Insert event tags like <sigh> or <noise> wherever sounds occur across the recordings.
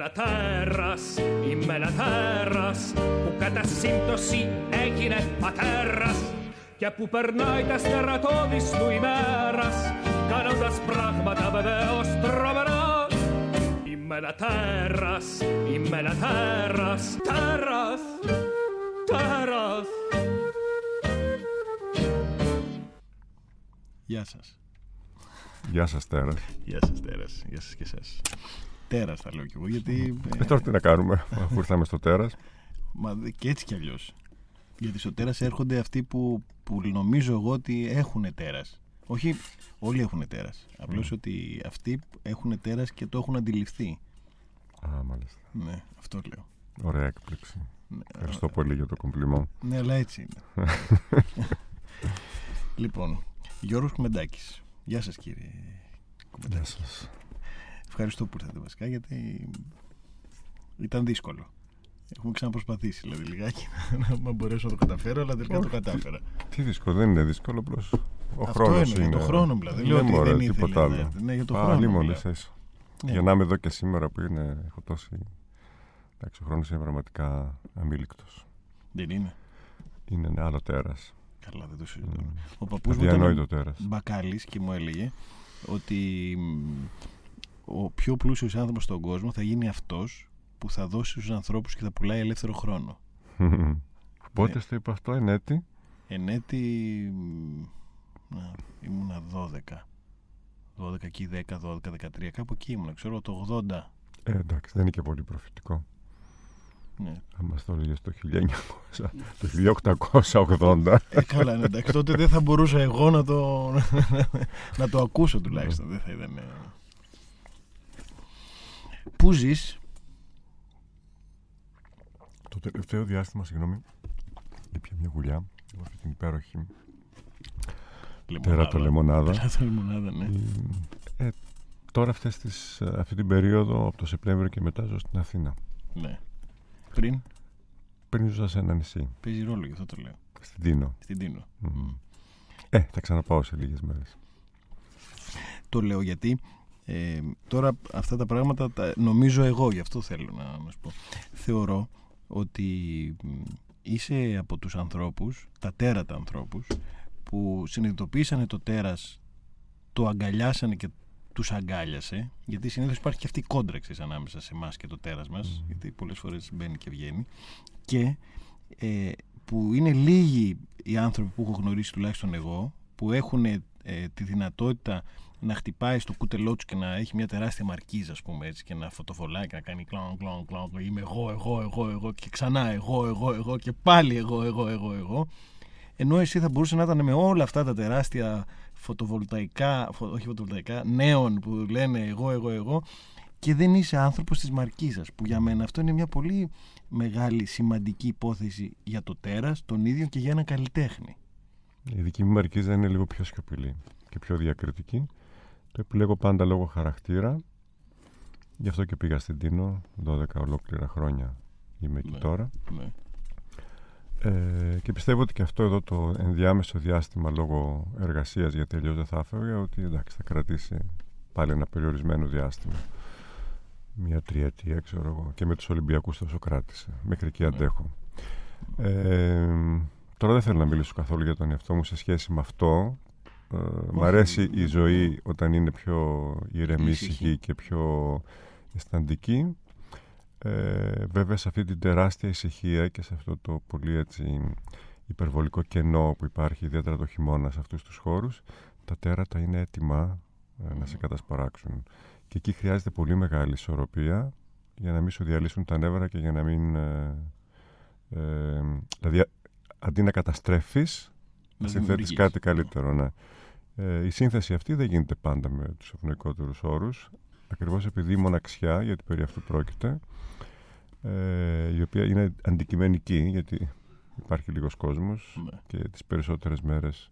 ένα τέρας, είμαι ένα τέρας που κατά σύμπτωση έγινε πατέρας και που περνάει τα στερατώδης του ημέρας κάνοντας πράγματα βεβαίως τρομερά Είμαι ένα τέρας, είμαι ένα τέρας, τέρας, τέρας Γεια σας. Γεια σας τέρας. Γεια σας τέρας. Γεια σας και εσάς. Τέρας θα λέω κι εγώ γιατί... Ε, τώρα τι να κάνουμε αφού ήρθαμε στο τέρας. Μα και έτσι κι αλλιώς. Γιατί στο τέρας έρχονται αυτοί που, που νομίζω εγώ ότι έχουν τέρας. Όχι όλοι έχουν τέρας. Απλώς ότι αυτοί έχουν τέρας και το έχουν αντιληφθεί. Α, μάλιστα. Ναι, αυτό λέω. Ωραία έκπληξη. Ναι, Ευχαριστώ πολύ για το κομπλιμό. Ναι, αλλά έτσι είναι. <laughs> λοιπόν, Γιώργος Κουμεντάκης. Γεια σας κύριε Γεια Κουμεντάκη. σας. Ευχαριστώ που ήρθατε βασικά γιατί ήταν δύσκολο. Έχουμε ξαναπροσπαθήσει δηλαδή λιγάκι <laughs> να μπορέσω να το καταφέρω, αλλά τελικά το κατάφερα. Τι δύσκολο, δεν είναι δύσκολο, απλώς ο Αυτό χρόνος είναι, είναι. για το χρόνο μιλάω. Δεν Ναι, λέω ότι μωρέ, δεν τίποτα ήθελε να άλλο. έρθει. Ναι, για το Πάλι χρόνο μόνο μιλάω. ίσα ίσα. Ναι. Για να είμαι εδώ και σήμερα που είναι, έχω τόση... Εντάξει, ο χρόνος είναι πραγματικά αμήλικτος. Δεν είναι. Είναι ένα άλλο τέρας. Καλά, δεν το συζητώ. Μμ. Ο παππούς μου ήταν Αδιανόητο τέρας. μπακάλης και μου έλεγε ότι μ, ο πιο πλούσιος άνθρωπος στον κόσμο θα γίνει αυτός που θα δώσει στους ανθρώπους και θα πουλάει ελεύθερο χρόνο. <laughs> Πότε Ναι. στο είπα αυτό, εν έτη; Εν έτη μ, να, ήμουνα 12. 12 και 10, 12, 13, κάπου εκεί ήμουνα, ξέρω το 80. Ε, εντάξει, δεν είναι και πολύ προφητικό. Ναι. Αν μας το έλεγες το 1900, το 1880. Ε, καλά, ναι, εντάξει, τότε δεν θα μπορούσα εγώ να το, <laughs> να το ακούσω τουλάχιστον. Δεν θα ήταν. Ε. Πού ζεις, Το τελευταίο διάστημα, συγγνώμη, ήπια μια γουλιά από αυτή την υπέροχη τεράτο λεμονάδα. Τεράτο λεμονάδα, ναι. Ε, τώρα αυτές τις, ε, αυτή την περίοδο, από το Σεπτέμβριο και μετά ζω στην Αθήνα. ναι. Πριν; Πριν ζούσα σε ένα νησί, παίζει ρόλο, γι' αυτό το λέω. στην Τίνο. Στην Τίνο. Μμ. Ε, θα ξαναπάω σε λίγες μέρες. Το λέω γιατί ε, τώρα αυτά τα πράγματα τα, νομίζω εγώ, γι' αυτό θέλω να, να σου πω. Θεωρώ ότι μ, είσαι από τους ανθρώπους, τα τέρατα ανθρώπους, που συνειδητοποίησανε το τέρας, το αγκαλιάσανε και τους αγκάλιασε, γιατί συνήθως υπάρχει και αυτή η κόντρα ξέρεις, ανάμεσα σε εμάς και το τέρας μας, γιατί πολλές φορές μπαίνει και βγαίνει, και ε, που είναι λίγοι οι άνθρωποι που έχω γνωρίσει τουλάχιστον εγώ, που έχουν ε, τη δυνατότητα να χτυπάει στο κούτελό του και να έχει μια τεράστια μαρκίζα, ας πούμε έτσι, και να φωτοβολάει και να κάνει κλον, κλον, κλον. Είμαι εγώ, εγώ, εγώ, εγώ, και ξανά εγώ, εγώ, εγώ, και πάλι εγώ, εγώ, εγώ, εγώ. Ενώ εσύ θα μπορούσε να ήταν με όλα αυτά τα τεράστια φωτοβολταϊκά, φω, όχι φωτοβολταϊκά, νέων που λένε εγώ, εγώ, εγώ, και δεν είσαι άνθρωπος της μαρκίζας, που για μένα αυτό είναι μια πολύ μεγάλη σημαντική υπόθεση για το τέρας, τον ίδιο και για ένα καλλιτέχνη. Η δική μου μαρκίζα είναι λίγο πιο σιωπηλή και πιο διακριτική. Το επιλέγω πάντα λόγω χαρακτήρα. Γι' αυτό και πήγα στην Τίνο 12 ολόκληρα χρόνια είμαι εκεί Ναι. τώρα. Ναι. Ε, και πιστεύω ότι και αυτό εδώ το ενδιάμεσο διάστημα λόγω εργασίας γιατί αλλιώς δεν θα έφευγα ότι εντάξει θα κρατήσει πάλι ένα περιορισμένο διάστημα. Μια τριετία ξέρω εγώ και με τους Ολυμπιακούς τόσο κράτησε. Μέχρι εκεί αντέχω. Ε, τώρα δεν θέλω να μιλήσω καθόλου για τον εαυτό μου σε σχέση με αυτό. Ε, μ' αρέσει η ζωή όταν είναι πιο ηρεμή, Ήσυχη. ησυχή και πιο αισθαντική. Ε, βέβαια σε αυτή την τεράστια ησυχία και σε αυτό το πολύ έτσι υπερβολικό κενό που υπάρχει ιδιαίτερα το χειμώνα σε αυτούς τους χώρους τα τέρατα είναι έτοιμα ε, να σε κατασπαράξουν και εκεί χρειάζεται πολύ μεγάλη ισορροπία για να μην σου διαλύσουν τα νεύρα και για να μην ε, ε, δηλαδή α- αντί να καταστρέφεις Να να συνθέτεις δημιουργείς. κάτι καλύτερο ναι. Ε, η σύνθεση αυτή δεν γίνεται πάντα με τους ευνοϊκότερους όρους ακριβώς επειδή η μοναξιά γιατί περί αυτού πρόκειται ε, η οποία είναι αντικειμενική γιατί υπάρχει λίγος κόσμος Ναι. και τις περισσότερες μέρες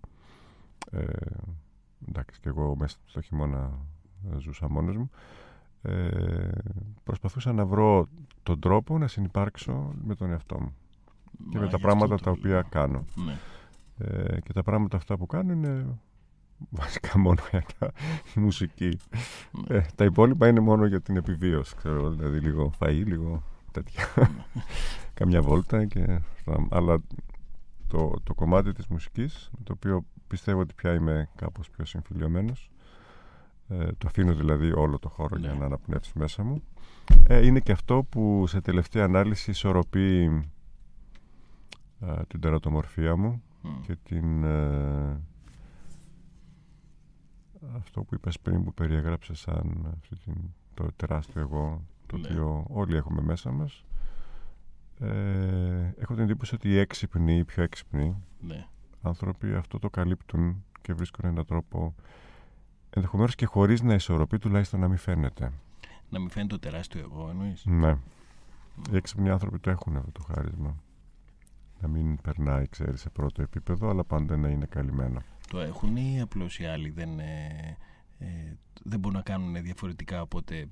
ε, εντάξει και εγώ μέσα στο χειμώνα ε, ζούσα μόνος μου ε, προσπαθούσα να βρω τον τρόπο να συνεπάρξω με τον εαυτό μου και Μα, με τα γι' πράγματα αυτό τα το οποία λέω. κάνω Ναι. ε, και τα πράγματα αυτά που κάνω είναι βασικά μόνο για τα, η μουσική. Ε, τα υπόλοιπα είναι μόνο για την επιβίωση, ξέρω, δηλαδή λίγο φαΐ, λίγο τέτοια. <laughs> Καμιά βόλτα και... Αλλά το, το κομμάτι της μουσικής, το οποίο πιστεύω ότι πια είμαι κάπως πιο συμφιλειωμένος, ε, το αφήνω δηλαδή όλο το χώρο για ναι. να αναπνεύσει μέσα μου, ε, είναι και αυτό που σε τελευταία ανάλυση ισορροπεί ε, την τερατομορφία μου και την ε, αυτό που είπες πριν που περιέγραψες σαν αυτή την, το τεράστιο εγώ το ναι. οποίο όλοι έχουμε μέσα μας ε, έχω την εντύπωση ότι οι έξυπνοι, οι πιο έξυπνοι ναι. άνθρωποι αυτό το καλύπτουν και βρίσκουν έναν τρόπο ενδεχομένως και χωρίς να ισορροπεί τουλάχιστον να μην φαίνεται. Να μην φαίνεται το τεράστιο εγώ εννοείς; Ναι. Οι έξυπνοι άνθρωποι το έχουν αυτό το χάρισμα. Να μην περνάει ξέρεις σε πρώτο επίπεδο αλλά πάντα να είναι καλυμμένο το έχουν ή απλώς οι άλλοι δεν, ε, ε, δεν μπορούν να κάνουν διαφορετικά οπότε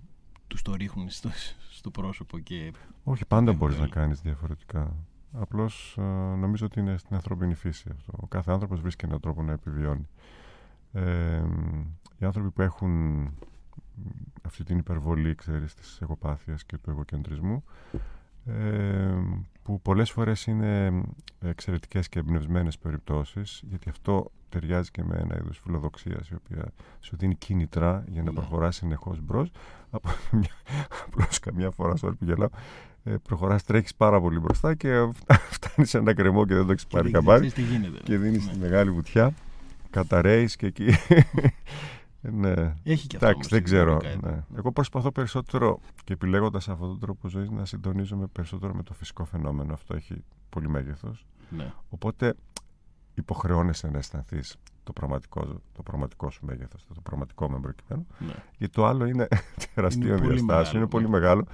τους το ρίχνουν στο, στο πρόσωπο και... Όχι, πάντα μπορείς να κάνεις διαφορετικά. Απλώς ε, νομίζω ότι είναι στην ανθρώπινη φύση αυτό. Ο κάθε άνθρωπος βρίσκει έναν τρόπο να επιβιώνει. Ε, οι άνθρωποι που έχουν αυτή την υπερβολή, ξέρεις, της εγωπάθειας και του εγωκεντρισμού ε, που πολλές φορές είναι εξαιρετικές και εμπνευσμένες περιπτώσεις γιατί αυτό ταιριάζει και με ένα είδος φιλοδοξίας η οποία σου δίνει κίνητρα για να ναι. προχωράς συνεχώς μπρος <laughs> απλώς καμιά φορά σου που γελάω ε, προχωράς, τρέχεις πάρα πολύ μπροστά και <laughs> φτάνεις σε ένα κρεμό και δεν το έχεις πάρει καμπάρι και δίνεις ναι. τη μεγάλη βουτιά καταραίεις και εκεί <laughs> ναι. Έχει και αυτό. Εντάξει, δεν ξέρω. Ναι. Εγώ προσπαθώ περισσότερο και επιλέγοντας αυτόν τον τρόπο ζωής να συντονίζομαι περισσότερο με το φυσικό φαινόμενο. Αυτό έχει πολύ μέγεθος. Ναι. Οπότε υποχρεώνεσαι να αισθανθείς το πραγματικό, το πραγματικό σου μέγεθος, το πραγματικό με προκειμένου. Ναι. Γιατί το άλλο είναι <laughs> τεραστίο διαστάσιο, είναι πολύ ναι. μεγάλο.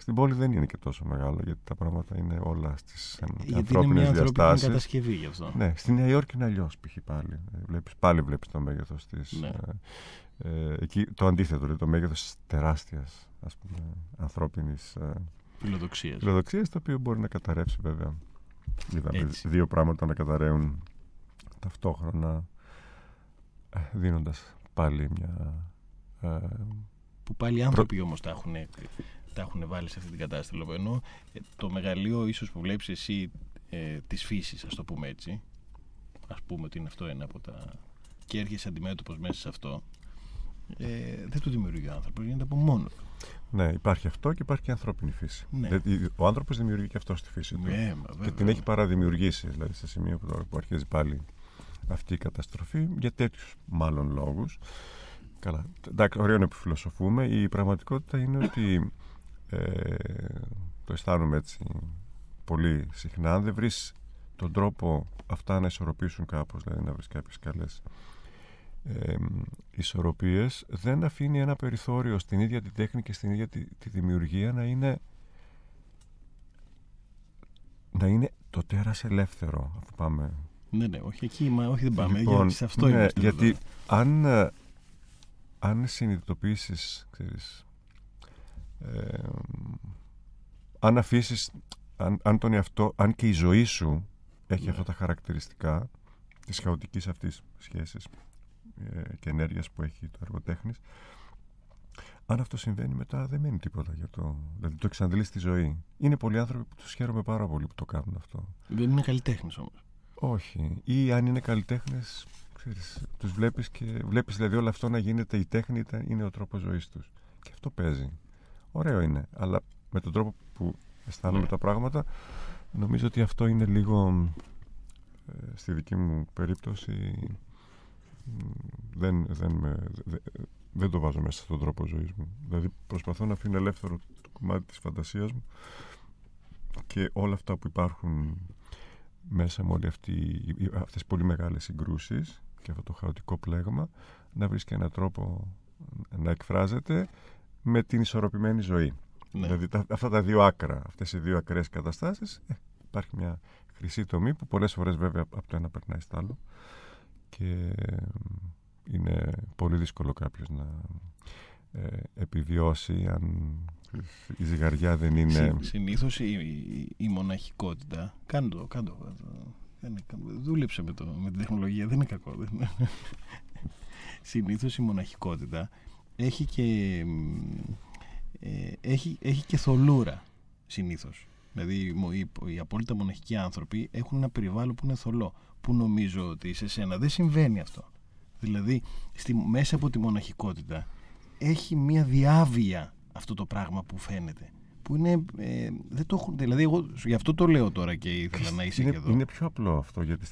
Στην πόλη δεν είναι και τόσο μεγάλο γιατί τα πράγματα είναι όλα στις ανθρώπινες διαστάσεις. Είναι κατασκευή γι' αυτό. Ναι, στη Νέα Υόρκη είναι αλλιώς π.χ. πάλι. Βλέπεις, πάλι βλέπεις το μέγεθος της. Ναι. Ε, ε, εκεί το αντίθετο, δηλαδή το μέγεθος της τεράστιας ανθρώπινης ε, φιλοδοξίας. το οποίο μπορεί να καταρρεύσει βέβαια. Είδαμε δύο πράγματα να καταραίουν ταυτόχρονα ε, δίνοντας πάλι μια ε, που πάλι οι άνθρωποι Προ... όμως τα έχουν τα έχουν βάλει σε αυτή την κατάσταση. Ενώ ε, το μεγαλείο ίσως που βλέπεις εσύ ε, της φύσης, ας το πούμε έτσι, ας πούμε ότι είναι αυτό ένα από τα. και έρχεσαι αντιμέτωπος μέσα σε αυτό, ε, δεν το δημιουργεί ο άνθρωπος, γίνεται από μόνο του. Ναι, υπάρχει αυτό και υπάρχει και η ανθρώπινη φύση. Ναι. Ο άνθρωπος δημιουργεί και αυτός στη φύση του. Ναι, και την έχει παραδημιουργήσει, δηλαδή σε σημείο που, που αρχίζει πάλι αυτή η καταστροφή για τέτοιους μάλλον λόγους. Καλά. Εντάξει, ωραίο να επιφιλοσοφούμε. Η πραγματικότητα είναι ότι ε, το αισθάνομαι έτσι πολύ συχνά. Αν δεν βρεις τον τρόπο αυτά να ισορροπήσουν κάπως, δηλαδή να βρεις κάποιες καλές ε, ισορροπίες, δεν αφήνει ένα περιθώριο στην ίδια τη τέχνη και στην ίδια τη, τη δημιουργία να είναι να είναι το τέρας ελεύθερο αφού πάμε ναι, ναι, όχι εκεί, μα, όχι δεν πάμε. Λοιπόν, γιατί σε αυτό ναι, Γιατί αν, αν συνειδητοποιήσεις, ξέρεις, ε, αν αφήσεις, αν, αν, τον εαυτό, αν και η ζωή σου έχει ναι. αυτά τα χαρακτηριστικά της χαοτικής αυτής σχέσης ε, και ενέργειας που έχει το εργοτέχνης αν αυτό συμβαίνει μετά δεν μένει τίποτα για το. Δηλαδή το εξαντλείς στη ζωή. Είναι πολλοί άνθρωποι που του χαίρομαι πάρα πολύ που το κάνουν αυτό. Δεν είναι καλλιτέχνε όμως. Όχι. Ή αν είναι καλλιτέχνες, τους βλέπεις και βλέπεις δηλαδή όλο αυτό να γίνεται η τέχνη, είναι ο τρόπος ζωής τους. Και αυτό παίζει. Ωραίο είναι. Αλλά με τον τρόπο που αισθάνομαι ναι. τα πράγματα, νομίζω ότι αυτό είναι λίγο ε, στη δική μου περίπτωση δεν, δεν, με, δεν, το βάζω μέσα στον τρόπο ζωής μου. Δηλαδή προσπαθώ να αφήνω ελεύθερο το κομμάτι της φαντασίας μου και όλα αυτά που υπάρχουν μέσα με όλη αυτή, αυτές τις πολύ μεγάλες συγκρούσεις και αυτό το χαοτικό πλέγμα να βρίσκει έναν τρόπο να εκφράζεται με την ισορροπημένη ζωή. Ναι. Δηλαδή αυτά τα δύο άκρα, αυτές οι δύο ακραίες καταστάσεις, ε, υπάρχει μια χρυσή τομή που πολλές φορές βέβαια από το ένα περνάει στο άλλο και είναι πολύ δύσκολο κάποιος να ε, επιβιώσει αν η ζυγαριά δεν είναι... Συ, συνήθως η, η, η, μοναχικότητα, κάντο, κάντο, Δεν είναι, δούλεψε με, το, με την τεχνολογία, δεν είναι κακό. Δεν <laughs> Συνήθως η μοναχικότητα έχει και, ε, έχει, έχει και θολούρα συνήθως. Δηλαδή οι, οι απόλυτα μοναχικοί άνθρωποι έχουν ένα περιβάλλον που είναι θολό. Που νομίζω ότι σε σένα δεν συμβαίνει αυτό. Δηλαδή στη, μέσα από τη μοναχικότητα έχει μια διάβια αυτό το πράγμα που φαίνεται που είναι. Ε, δεν το έχουν, δηλαδή, εγώ γι' αυτό το λέω τώρα και ήθελα να είσαι είναι, και εδώ. Είναι πιο απλό αυτό, γιατί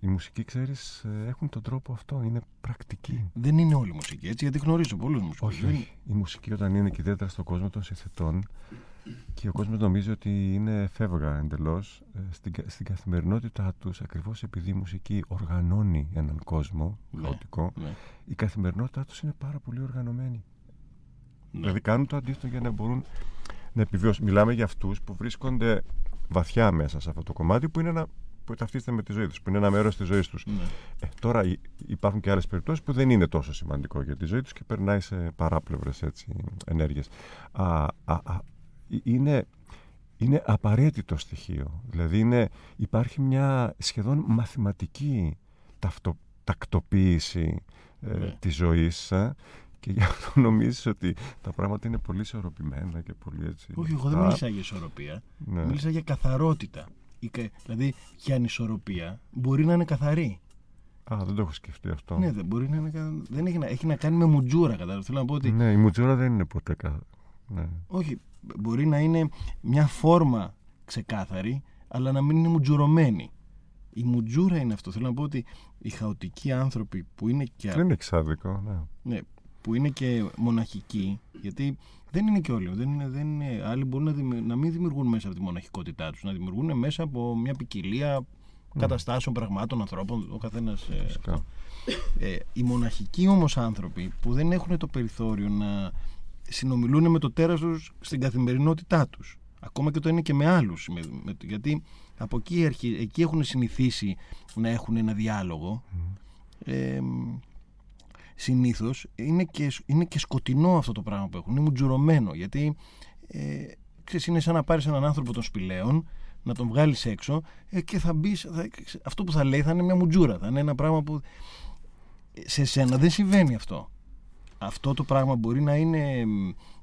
η μουσική, ξέρεις, ε, έχουν τον τρόπο αυτό. Είναι πρακτική. Δεν είναι όλη η μουσική έτσι, γιατί γνωρίζω πολλούς μουσικούς. Όχι, όχι. Η μουσική, όταν είναι και ιδιαίτερα στον κόσμο των συνθετών, και ο κόσμος νομίζει ότι είναι φεύγα εντελώς ε, στην, στην καθημερινότητά τους, ακριβώς επειδή η μουσική οργανώνει έναν κόσμο ναι, χαοτικό, ναι. η καθημερινότητά τους είναι πάρα πολύ οργανωμένη. Ναι. Δηλαδή κάνουν το αντίθετο για να μπορούν να επιβιώσουν. Μιλάμε για αυτούς που βρίσκονται βαθιά μέσα σε αυτό το κομμάτι που είναι ένα που ταυτίζεται με τη ζωή τους, που είναι ένα μέρος της ζωής τους. Ναι. Ε, τώρα υπάρχουν και άλλες περιπτώσεις που δεν είναι τόσο σημαντικό για τη ζωή τους και περνάει σε παράπλευρες ενέργειες. Είναι, είναι απαραίτητο στοιχείο. Δηλαδή είναι, υπάρχει μια σχεδόν μαθηματική ταυτο, τακτοποίηση ε, ναι. της ζωής ε, και γι' αυτό νομίζεις ότι τα πράγματα είναι πολύ ισορροπημένα και πολύ έτσι. Όχι, εγώ δεν μίλησα για ισορροπία. Ναι. Μίλησα για καθαρότητα. Δηλαδή, και ανισορροπία μπορεί να είναι καθαρή. Α, δεν το έχω σκεφτεί αυτό. Ναι, δεν μπορεί να είναι. Δεν έχει, να, έχει να κάνει με μουτζούρα, κατάλαβα. Θέλω να πω ότι. Ναι, η μουτζούρα δεν είναι ποτέ καθαρή. Ναι. Όχι. Μπορεί να είναι μια φόρμα ξεκάθαρη, αλλά να μην είναι μουτζουρωμένη. Η μουτζούρα είναι αυτό. Θέλω να πω ότι οι χαοτικοί άνθρωποι που είναι και. Δεν είναι εξάδικο, ναι. ναι που είναι και μοναχικοί, γιατί δεν είναι και όλοι. Δεν είναι, δεν είναι, άλλοι μπορούν να, να μην δημιουργούν μέσα από τη μοναχικότητά τους, να δημιουργούν μέσα από μια ποικιλία mm. καταστάσεων, πραγμάτων, ανθρώπων, ο καθένας. Ε, ε, οι μοναχικοί όμως άνθρωποι που δεν έχουν το περιθώριο να συνομιλούν με το τέρας τους στην καθημερινότητά τους ακόμα και το είναι και με άλλους γιατί από εκεί, εκεί έχουν συνηθίσει να έχουν ένα διάλογο ε, συνήθως είναι και, είναι και σκοτεινό αυτό το πράγμα που έχουν. Είναι μουτζουρωμένο γιατί ε, ξέρεις, είναι σαν να πάρεις έναν άνθρωπο των σπηλαίων να τον βγάλεις έξω ε, και θα μπεις. αυτό που θα λέει θα είναι μια μουτζούρα. Θα είναι ένα πράγμα που σε σένα δεν συμβαίνει αυτό. Αυτό το πράγμα μπορεί να είναι.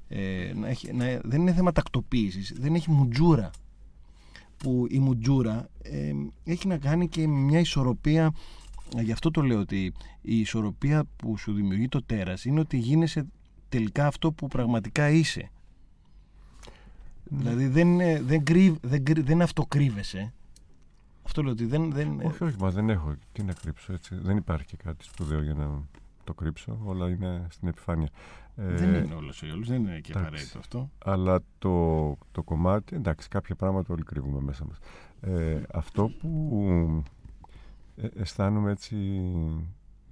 Ε, να έχει, να, δεν είναι θέμα τακτοποίησης, δεν έχει μουτζούρα. Που η μουτζούρα ε, έχει να κάνει και με μια ισορροπία Γι' αυτό το λέω ότι η ισορροπία που σου δημιουργεί το τέρας είναι ότι γίνεσαι τελικά αυτό που πραγματικά είσαι. Ναι. Δηλαδή δεν, δεν, κρύβ, δεν, δεν αυτοκρύβεσαι. Αυτό λέω ότι δεν... δεν... Όχι, όχι, μα δεν έχω τι να κρύψω έτσι. Δεν υπάρχει και κάτι σπουδαίο για να το κρύψω. Όλα είναι στην επιφάνεια. Δεν ε, είναι όλος ή όλους, δεν είναι και απαραίτητο αυτό. Αλλά το, το κομμάτι, εντάξει, κάποια πράγματα όλοι κρύβουμε μέσα μας. Ε, αυτό που ε, αισθάνομαι έτσι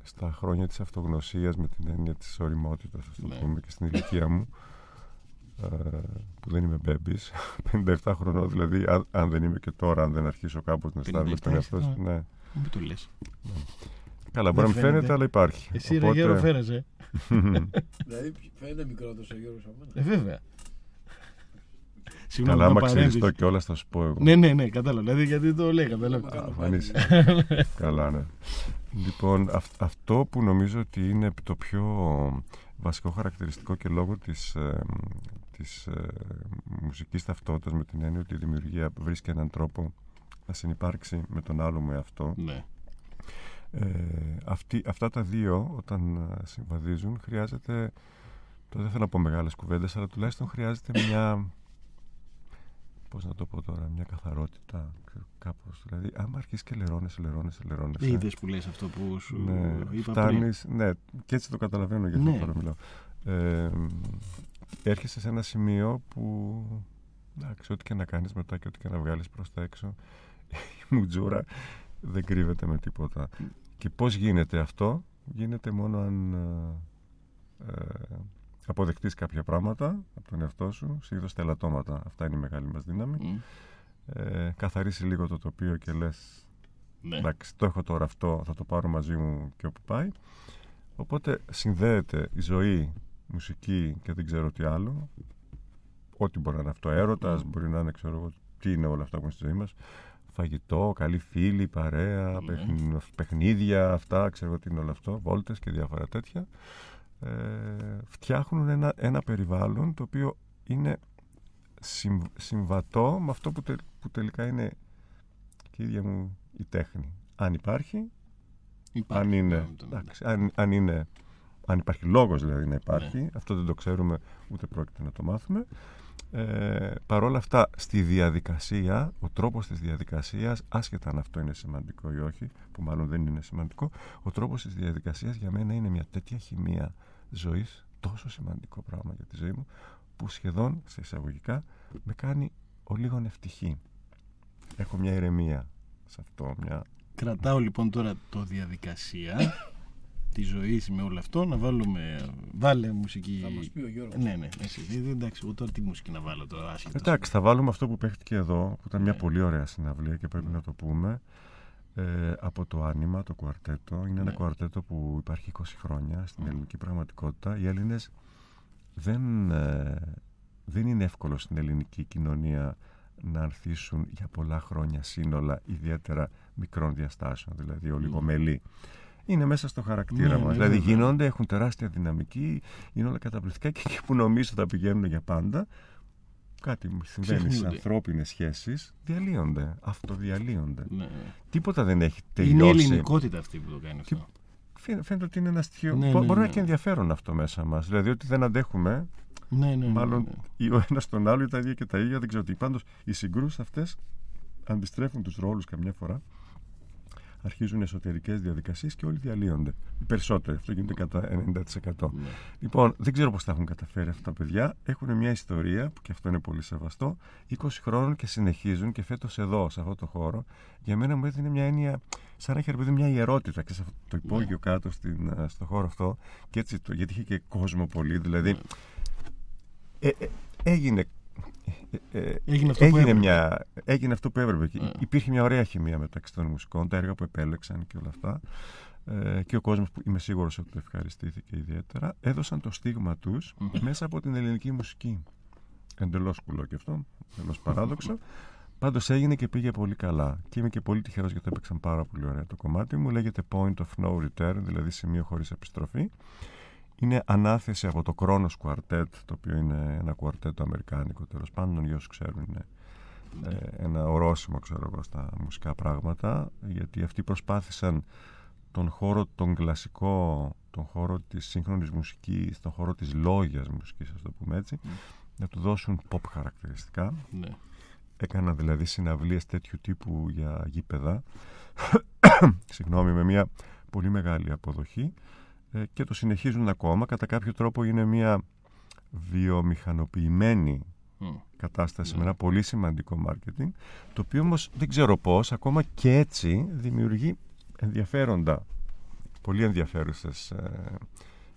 στα χρόνια της αυτογνωσίας με την έννοια της οριμότητας ας το ναι. πούμε και στην ηλικία μου ε, που δεν είμαι μπέμπης <laughs> 57 χρονών δηλαδή αν, δεν είμαι και τώρα αν δεν αρχίσω κάπως να αισθάνομαι στον εαυτό σου ναι. Μην το λες ναι. Καλά, μπορεί να μην φαίνεται, αλλά υπάρχει. Εσύ Οπότε... ρε γέρο φαίνεσαι. <laughs> δηλαδή φαίνεται μικρότερος ο Γιώργος από μένα. Ε, βέβαια. Καλά, άμα ξέρεις το κιόλα, θα σου πω εγώ. Ναι, ναι, ναι, κατάλαβα. Δηλαδή, γιατί το λέει, κατάλαβα. <laughs> Καλά, ναι. Λοιπόν, αυτό που νομίζω ότι είναι το πιο βασικό χαρακτηριστικό και λόγω της, ε, της ε, μουσικής ταυτότητας με την έννοια ότι η δημιουργία βρίσκει έναν τρόπο να συνεπάρξει με τον άλλο με αυτό. Ναι. Ε, αυτά τα δύο όταν ε, συμβαδίζουν χρειάζεται το δεν θέλω να πω μεγάλες κουβέντες αλλά τουλάχιστον χρειάζεται μια πώς να το πω τώρα, μια καθαρότητα κάπως. Δηλαδή, άμα αρχίσεις και λερώνεσαι, λερώνεσαι, λερώνεσαι. Είδες που λες αυτό που σου ναι, είπα φτάνεις, πριν. Ναι, και έτσι το καταλαβαίνω γιατί ναι. τώρα μιλάω. Ε, έρχεσαι σε ένα σημείο που εντάξει, ό,τι και να κάνεις μετά και ό,τι και να βγάλεις προς τα έξω η μουτζούρα δεν κρύβεται με τίποτα. Και πώς γίνεται αυτό, γίνεται μόνο αν ε, αποδεχτείς κάποια πράγματα από τον εαυτό σου, συνήθως τα ελαττώματα. Αυτά είναι η μεγάλη μας δύναμη. Mm. Ε, καθαρίσει λίγο το τοπίο και λες ναι. εντάξει, το έχω τώρα αυτό, θα το πάρω μαζί μου και όπου πάει. Οπότε συνδέεται η ζωή, μουσική και δεν ξέρω τι άλλο. Ό,τι μπορεί να είναι αυτό, έρωτας, μπορεί να είναι, ξέρω τι είναι όλα αυτά που είναι στη ζωή μας. φαγητό, καλοί φίλοι, παρέα, Ναι. παιχν- παιχνίδια, αυτά, ξέρω τι είναι όλο αυτό, βόλτες και διάφορα τέτοια. Ε, φτιάχνουν ένα, ένα περιβάλλον το οποίο είναι συμ- συμβατό με αυτό που, τε- που τελικά είναι και η ίδια μου η τέχνη. Αν υπάρχει, Υπάρχει, αν είναι, ναι, ναι. εντάξει, αν, αν είναι αν υπάρχει λόγος δηλαδή να υπάρχει αυτό δεν το ξέρουμε ούτε πρόκειται να το μάθουμε ε, παρόλα αυτά στη διαδικασία ο τρόπος της διαδικασίας άσχετα αν αυτό είναι σημαντικό ή όχι που μάλλον δεν είναι σημαντικό ο τρόπος της διαδικασίας για μένα είναι μια τέτοια χημεία ζωής τόσο σημαντικό πράγμα για τη ζωή μου που σχεδόν σε εισαγωγικά με κάνει ο λίγον ευτυχή. Έχω μια ηρεμία σε αυτό μια Κρατάω λοιπόν τώρα το διαδικασία <laughs> τη ζωή με όλο αυτό να βάλουμε. Βάλε μουσική. Θα μας πει ο Γιώργος. Ναι, ναι, εσύ. Ε, Εντάξει, εγώ τώρα τι μουσική να βάλω τώρα, άσχετα. Εντάξει, θα βάλουμε αυτό που παίχτηκε εδώ, που ήταν μια Ναι. πολύ ωραία συναυλία και πρέπει να το πούμε. Ε, από το Άνιμα, το κουαρτέτο. Είναι ένα Ναι. κουαρτέτο που υπάρχει 20 χρόνια στην ελληνική πραγματικότητα. Οι Έλληνες δεν, ε, δεν είναι εύκολο στην ελληνική κοινωνία να ανθίσουν για πολλά χρόνια σύνολα, ιδιαίτερα μικρών διαστάσεων, δηλαδή ολιγομελή. Είναι μέσα στο χαρακτήρα Ναι, μας. ναι, δηλαδή βέβαια. γίνονται, έχουν τεράστια δυναμική, είναι όλα καταπληκτικά και εκεί που νομίζω θα πηγαίνουν για πάντα, κάτι μου συμβαίνει στις Ξεχνιούνται. ανθρώπινες σχέσεις, διαλύονται. Αυτοδιαλύονται. Ναι. Τίποτα δεν έχει Είναι η τελειώσει. ελληνικότητα αυτή που το κάνει αυτό. Φαίνεται φαίνεται ότι είναι ένα στοιχείο. Ναι, Μπο- ναι, Μπορεί να ναι. έχει και ενδιαφέρον αυτό μέσα μας. Δηλαδή ότι δεν αντέχουμε, Ναι, ναι, ναι, μάλλον ναι. ή ο ένας τον άλλο ή τα ίδια και τα ίδια. Δεν ξέρω τι. Πάντως οι συγκρούσεις αυτές αντιστρέφουν τους ρόλους καμιά φορά. Αρχίζουν εσωτερικές διαδικασίες και όλοι διαλύονται. Οι περισσότεροι. Αυτό γίνεται κατά 90%. Ναι. Λοιπόν, δεν ξέρω πώς τα έχουν καταφέρει αυτά τα παιδιά. Έχουν μια ιστορία που και αυτό είναι πολύ σεβαστό. 20 χρόνων και συνεχίζουν και φέτος εδώ, σε αυτό το χώρο. Για μένα μου έδινε μια έννοια, σαν να έχει ρε παιδί μια ιερότητα και σε αυτό το υπόγειο κάτω στην, ε, στο χώρο αυτό. Και έτσι, το, γιατί είχε και κόσμο πολύ. Δηλαδή, ε, ε, έγινε. Ε, ε, Έγινε αυτό που έγινε, έπρεπε. μια, έγινε αυτό που έπρεπε. Και Ναι. Υπήρχε μια ωραία χημεία μεταξύ των μουσικών, τα έργα που επέλεξαν και όλα αυτά. Ε, και ο κόσμος που είμαι σίγουρος ότι το ευχαριστήθηκε ιδιαίτερα έδωσαν το στίγμα τους μέσα από την ελληνική μουσική. Εντελώς κουλό και αυτό, εντελώς παράδοξο. Πάντως έγινε και πήγε πολύ καλά. Και είμαι και πολύ τυχερός γιατί έπαιξαν πάρα πολύ ωραία το κομμάτι μου. Λέγεται Point of No Return, δηλαδή σημείο χωρίς επιστροφή. Είναι ανάθεση από το Kronos Quartet, το οποίο είναι ένα κουαρτέτο αμερικάνικο τέλος πάντων, για όσου ξέρουν είναι ε, ένα ορόσημο ξέρω εγώ στα μουσικά πράγματα γιατί αυτοί προσπάθησαν τον χώρο τον κλασικό τον χώρο της σύγχρονης μουσικής τον χώρο της λόγιας μουσικής ας το πούμε έτσι να του δώσουν pop χαρακτηριστικά. Ναι. έκανα δηλαδή συναυλίες τέτοιου τύπου για γήπεδα. <coughs> Συγγνώμη με μια πολύ μεγάλη αποδοχή. ε, και το συνεχίζουν ακόμα κατά κάποιο τρόπο είναι μια βιομηχανοποιημένη Μμ. κατάσταση Ναι. με ένα πολύ σημαντικό μάρκετινγκ το οποίο όμως δεν ξέρω πώς ακόμα και έτσι δημιουργεί ενδιαφέροντα πολύ ενδιαφέρουσες ε,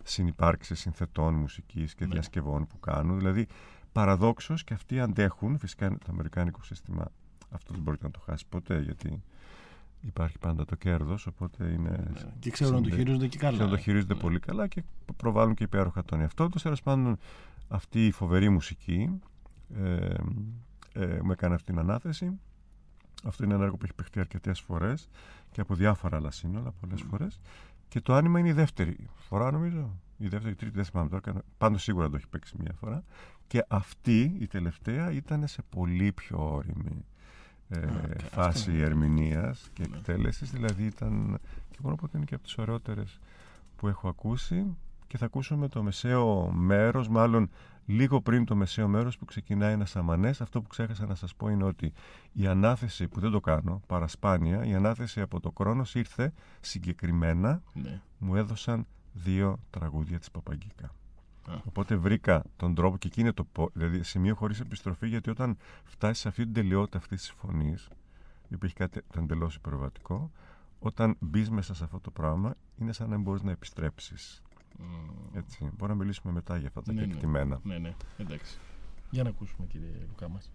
συνυπάρξεις συνθετών μουσικής και Ναι. διασκευών που κάνουν δηλαδή παραδόξως και αυτοί αντέχουν φυσικά είναι το αμερικάνικο σύστημα αυτό δεν μπορείτε να το χάσει ποτέ γιατί υπάρχει πάντα το κέρδος οπότε είναι Ναι. Και ξέρουν να το συνδε- χειρίζονται και καλά. και να το χειρίζονται Ναι. πολύ καλά και προβάλλουν και υπέροχα τον εαυτό τους. Τέλος πάντων, αυτή η φοβερή μουσική ε, ε, μου έκανε αυτή την ανάθεση. Αυτό είναι ένα έργο που έχει παιχτεί αρκετές φορές και από διάφορα άλλα σύνολα, πολλές φορές. Και το άνοιγμα είναι η δεύτερη φορά, νομίζω. Η δεύτερη, η τρίτη, δεν θυμάμαι τώρα. Πάντως σίγουρα το έχει παίξει μία φορά. Και αυτή η τελευταία ήταν σε πολύ πιο όρημη ε, και φάση αυτό είναι. ερμηνείας και Ναι. εκτέλεσης. Δηλαδή ήταν. και μόνο ότι είναι και από τις ωραιότερες που έχω ακούσει. Και θα ακούσουμε το μεσαίο μέρος, μάλλον λίγο πριν το μεσαίο μέρος που ξεκινάει ένα σαμανές. Αυτό που ξέχασα να σας πω είναι ότι η ανάθεση, που δεν το κάνω, παρασπάνια, η ανάθεση από το Κρόνος ήρθε συγκεκριμένα, Ναι. μου έδωσαν δύο τραγούδια της Παπαγκίκα. Α. Οπότε βρήκα τον τρόπο και εκεί είναι το πο- δηλαδή σημείο χωρίς επιστροφή γιατί όταν φτάσεις σε αυτή την τελειότητα αυτής της φωνής, η οποία έχει κάτι το εντελώς υπεροβατικό, όταν μπεις μέσα σε αυτό το πράγμα, είναι σαν να μην μπορείς να επιστρέψεις. Μμ. Έτσι. Μπορούμε να μιλήσουμε μετά για αυτά τα Ναι, ναι. κεκτημένα. Ναι, ναι, εντάξει. Για να ακούσουμε κύριε Λουκά μας.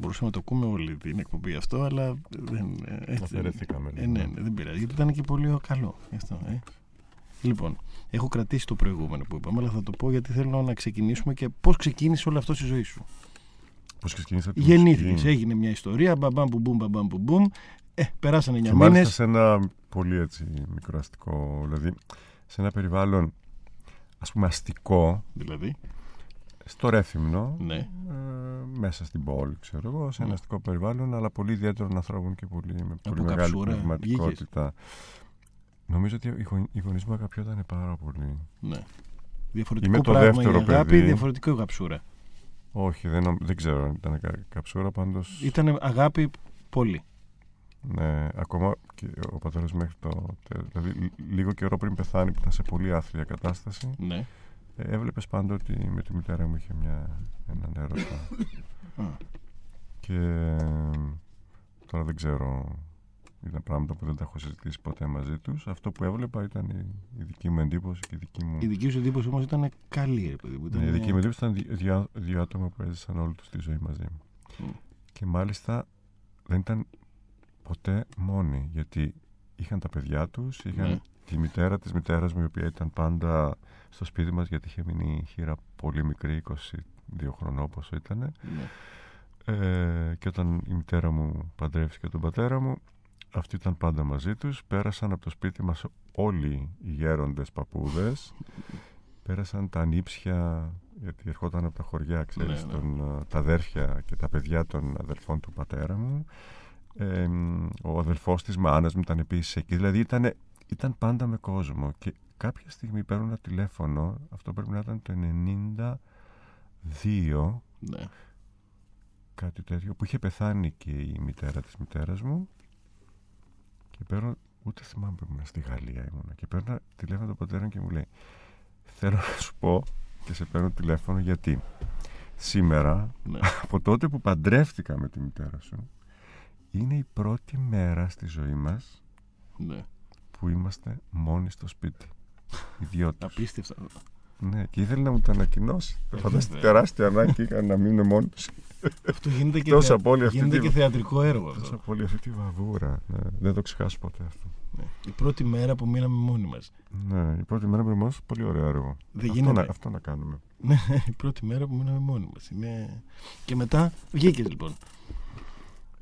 Μπορούσαμε να το ακούμε όλη την εκπομπή αυτό, αλλά δεν. ε, έτσι- Αφαιρεθήκαμε, Ε, ναι, ναι, δεν πειράζει. Γιατί ήταν και πολύ καλό. Γι' αυτό, ε. Λοιπόν, έχω κρατήσει το προηγούμενο που είπαμε, αλλά θα το πω γιατί θέλω να ξεκινήσουμε και πώς ξεκίνησε όλο αυτό στη ζωή σου. Πώς ξεκίνησα τη Γεννήθηκες, μουσική. έγινε μια ιστορία, μπαμπαμ μπουμ, μπαμπαμ μπουμ. Ε, περάσανε 9 Και μάλιστα μήνες. σε ένα πολύ έτσι μικροαστικό, δηλαδή σε ένα περιβάλλον ας πούμε αστικό, Δηλαδή; Στο Ρέθυμνο, Ναι. ε, μέσα στην πόλη, ξέρω εγώ, σε ένα Ναι. αστικό περιβάλλον, αλλά πολύ ιδιαίτερων ανθρώπων και πολύ, με πολύ μεγάλη καψούρα πνευματικότητα. Νομίζω ότι οι, γονεί- οι γονείς μου αγαπιόταν πάρα πολύ. ναι. Διαφορετικό Είμαι το πράγμα δεύτερο η αγάπη, παιδί. διαφορετικό η γαψούρα. Όχι, δεν, νομ- δεν ξέρω αν ήταν κα- καψούρα, πάντως... Ήταν αγάπη πολύ. Ναι, ακόμα και ο πατέρας μέχρι το... τε- Δηλαδή, λ- λίγο καιρό πριν πεθάνει, που ήταν σε πολύ άθλια κατάσταση, Ναι. Ε, έβλεπες πάντα ότι με τη μητέρα μου είχε μια, έναν έρωτα. Α, και ε, τώρα δεν ξέρω, ήταν πράγματα που δεν τα έχω συζητήσει ποτέ μαζί τους. Αυτό που έβλεπα ήταν η, η δική μου εντύπωση και η δική μου... Η δική σου εντύπωση όμως ήταν καλή, ρε παιδί μου. Ήταν... Ναι, η δική μου εντύπωση ήταν δυο, δύο, δύο άτομα που έζησαν όλη τους τη ζωή μαζί μου. Μμ. Και μάλιστα δεν ήταν ποτέ μόνοι, γιατί είχαν τα παιδιά τους, είχαν Ναι. τη μητέρα της μητέρας μου, η οποία ήταν πάντα στο σπίτι μας, γιατί είχε μείνει η χείρα πολύ μικρή, 22 χρονών πόσο ήταν. Ναι. Ε, και όταν η μητέρα μου παντρεύτηκε τον πατέρα μου, αυτοί ήταν πάντα μαζί τους. Πέρασαν από το σπίτι μας όλοι οι γέροντες παππούδες. Πέρασαν τα ανήψια, γιατί ερχόταν από τα χωριά, ξέρεις, Ναι, ναι. των, ε, τα αδέρφια και τα παιδιά των αδελφών του πατέρα μου. Ε, μ, ο αδελφός της μάνας μου ήταν επίσης εκεί. Δηλαδή ήταν, ήταν πάντα με κόσμο. Και κάποια στιγμή παίρνω ένα τηλέφωνο, αυτό πρέπει να ήταν το 92, Ναι. κάτι τέτοιο που είχε πεθάνει και η μητέρα της μητέρας μου και παίρνω ούτε θυμάμαι που ήμουν στη Γαλλία ήμουνα και παίρνω τηλέφωνο τον πατέρα μου και μου λέει θέλω να σου πω και σε παίρνω τηλέφωνο γιατί σήμερα Ναι. από τότε που παντρεύτηκα με τη μητέρα σου είναι η πρώτη μέρα στη ζωή μας ναι. που είμαστε μόνοι στο σπίτι ιδιώτες Απίστευτα. ναι, και ήθελε να μου το ανακοινώσει φαντάζεσαι τι βέβαια. τεράστια ανάγκη είχαν <laughs> να μείνω μόνος Αυτό γίνεται και, Εκτός θεα- από όλη αυτή γίνεται τη- και θεατρικό έργο Τόσο αυτό. πολύ αυτή τη βαβούρα. Ναι. Δεν το ξεχάσω ποτέ αυτό. Ναι. Η πρώτη μέρα που μείναμε μόνοι μας. Ναι, η πρώτη μέρα που ήμουν πολύ ωραίο έργο. Δεν αυτό, γίνεται. να, αυτό να κάνουμε. Ναι, <laughs> η πρώτη μέρα που μείναμε μόνοι μας. Είναι... Και μετά βγήκες λοιπόν.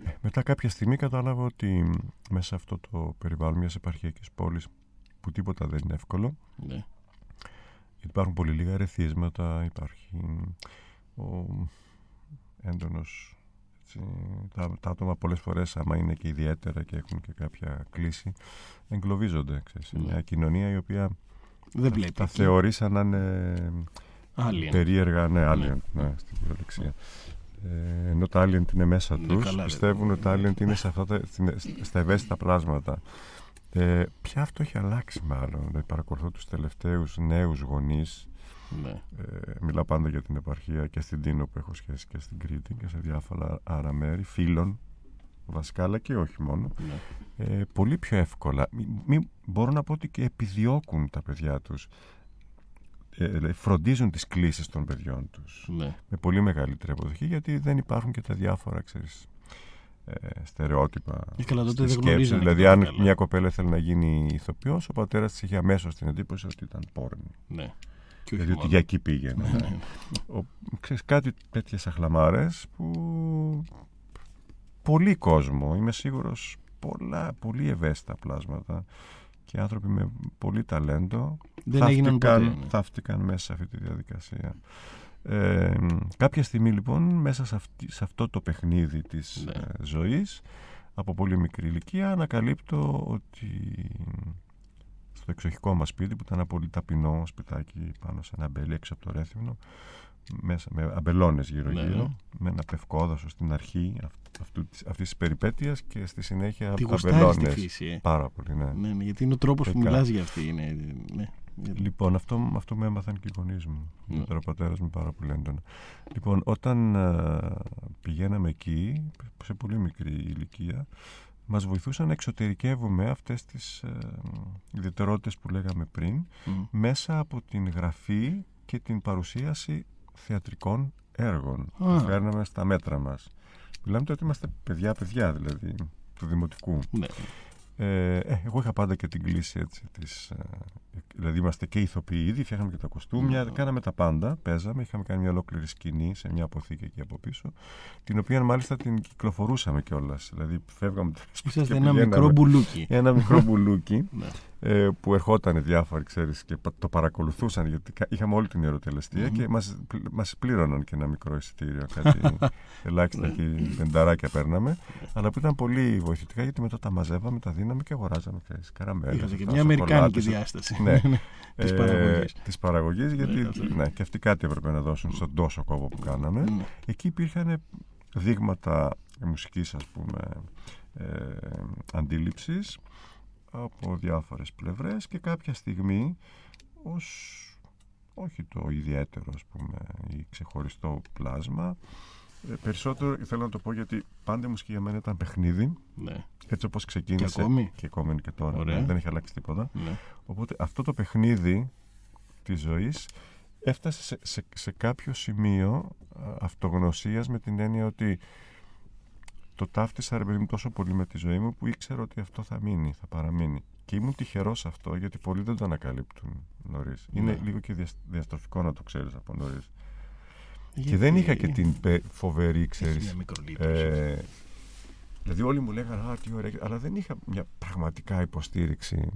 Ε, Μετά κάποια στιγμή κατάλαβα ότι μέσα σε αυτό το περιβάλλον μιας επαρχιακής πόλης που τίποτα δεν είναι εύκολο Ναι. υπάρχουν πολύ λίγα ερεθίσματα, υπάρχει ο έντονος έτσι, τα, τα άτομα πολλές φορές άμα είναι και ιδιαίτερα και έχουν και κάποια κλίση εγκλωβίζονται ξέρεις, σε Ναι. μια κοινωνία η οποία Δεν βλέπει. τα θεωρεί σαν να είναι Alien. περίεργα, ναι, alien, Ναι. ναι, στην κυριολεξία. Ε, ενώ τα alien είναι μέσα Ναι, τους, καλά, πιστεύουν ρε. ότι τα alien είναι σε αυτά τα, στην- στα ευαίσθητα πλάσματα. Ε, πια αυτό έχει αλλάξει μάλλον. Δηλαδή, παρακολουθώ τους τελευταίους νέους γονείς. Ναι. Ε, μιλάω πάντα για την επαρχία και στην Τίνο που έχω σχέση και στην Κρήτη και σε διάφορα άλλα μέρη, φίλων βασικά, αλλά και όχι μόνο. Ναι. Ε, πολύ πιο εύκολα. Μη, μη- μπορώ να πω ότι και επιδιώκουν τα παιδιά τους. Ε, δηλαδή, φροντίζουν τις κλήσεις των παιδιών τους Ναι. με πολύ μεγαλύτερη αποδοχή γιατί δεν υπάρχουν και τα διάφορα ξέρεις, ε, στερεότυπα Ε, καλά, τότε στη δεν σκέψη. γνωρίζανε Δηλαδή και αν τότε καλά. μια κοπέλα θέλει να γίνει ηθοποιός ο πατέρας της είχε αμέσως την εντύπωση ότι ήταν πόρνη ναι. Και όχι δηλαδή ότι μόνο. για εκεί πήγαινε Ναι, ναι. ο, ξέρεις, κάτι τέτοιες αχλαμάρες που πολύ κόσμο είμαι σίγουρος πολλά, πολύ ευαίσθητα πλάσματα και άνθρωποι με πολύ ταλέντο Δεν έγιναν ποτέ. θαύτηκαν, ναι. θαύτηκαν μέσα σε αυτή τη διαδικασία. Ε, κάποια στιγμή λοιπόν μέσα σε, αυτή, σε αυτό το παιχνίδι της Ναι. ε, ζωής από πολύ μικρή ηλικία ανακαλύπτω ότι στο εξοχικό μας σπίτι που ήταν ένα πολύ ταπεινό σπιτάκι πάνω σε ένα αμπέλι έξω από το Ρέθυμνο μέσα με αμπελώνες γύρω Ναι, γύρω ναι. με ένα πευκόδασο στην αρχή αυτ- αυτού, της- αυτής της περιπέτειας και στη συνέχεια Τη γουστάρεις τη αμπελώνες φύση, ε. πάρα πολύ ναι. Ναι, ναι, γιατί είναι ο τρόπος που Δεκα. μιλάς για αυτή. Είναι, ναι. Λοιπόν, αυτό, αυτό με έμαθαν και οι γονείς μου. Ναι. Ιδιαίτερα ο πατέρας μου πάρα πολύ έντονα. Λοιπόν, όταν ε, πηγαίναμε εκεί, σε πολύ μικρή ηλικία, μας βοηθούσαν να εξωτερικεύουμε αυτές τις ε, ιδιαιτερότητες που λέγαμε πριν, Μμ. μέσα από την γραφή και την παρουσίαση θεατρικών έργων Α. που φέρναμε στα μέτρα μας. Μιλάμε τώρα ότι είμαστε παιδιά-παιδιά δηλαδή του δημοτικού. Ναι. Ε, ε, εγώ είχα πάντα και την κλίση έτσι. Της, ε, δηλαδή είμαστε και ηθοποιοί ήδη, φτιάχναμε και τα κοστούμια, Ναι. κάναμε τα πάντα, παίζαμε, είχαμε κάνει μια ολόκληρη σκηνή σε μια αποθήκη εκεί από πίσω, την οποία μάλιστα την κυκλοφορούσαμε κιόλας. Δηλαδή φεύγαμε το σπίτι Είσαστε και ένα πηγαίναμε. μικρό μπουλούκι. <laughs> Ένα μικρό μπουλούκι <laughs> Ναι. ε, που ερχόταν διάφοροι, ξέρεις, και πα- το παρακολουθούσαν γιατί κα- είχαμε όλη την ιεροτελεστία Μμμ. και μας, πλ- μας πλήρωναν και ένα μικρό εισιτήριο, κάτι <laughs> ελάχιστα Ναι. εκεί, πενταράκια παίρναμε, αλλά που ήταν πολύ βοηθητικά γιατί μετά τα μαζεύαμε, τα δίναμε και αγοράζαμε, ξέρεις, καραμέλες. Είχατε και αυτά, μια αμερικάνικη σοκολάτες. διάσταση. Ναι. Της Ε, παραγωγής. της παραγωγής, γιατί Ναι, αυτό. ναι, και αυτοί κάτι έπρεπε να δώσουν στον τόσο κόπο που κάναμε. Ναι. Εκεί υπήρχαν δείγματα μουσικής ας πούμε ε, αντίληψης από διάφορες πλευρές και κάποια στιγμή ως όχι το ιδιαίτερο ας πούμε ή ξεχωριστό πλάσμα ε, περισσότερο θέλω να το πω γιατί πάντα η μουσική για μένα ήταν παιχνίδι Ναι. έτσι όπως ξεκίνησε Και ακόμη; και ακόμη είναι και τώρα Ωραία. ναι, δεν έχει αλλάξει τίποτα Ναι. Οπότε αυτό το παιχνίδι της ζωής έφτασε σε, σε, σε κάποιο σημείο α, αυτογνωσίας με την έννοια ότι το ταύτισα ρε παιδί μου τόσο πολύ με τη ζωή μου που ήξερα ότι αυτό θα μείνει, θα παραμείνει. Και ήμουν τυχερός αυτό γιατί πολλοί δεν το ανακαλύπτουν νωρίς. Είναι Ναι. λίγο και διασ- διαστροφικό να το ξέρεις από νωρίς. Και Γιατί δεν είχα και την πε- φοβερή, Έχεις ξέρεις. μια μικρολήπτωση. Ε, δηλαδή όλοι μου λέγανε Α, τι ωραία, αλλά δεν είχα μια πραγματικά υποστήριξη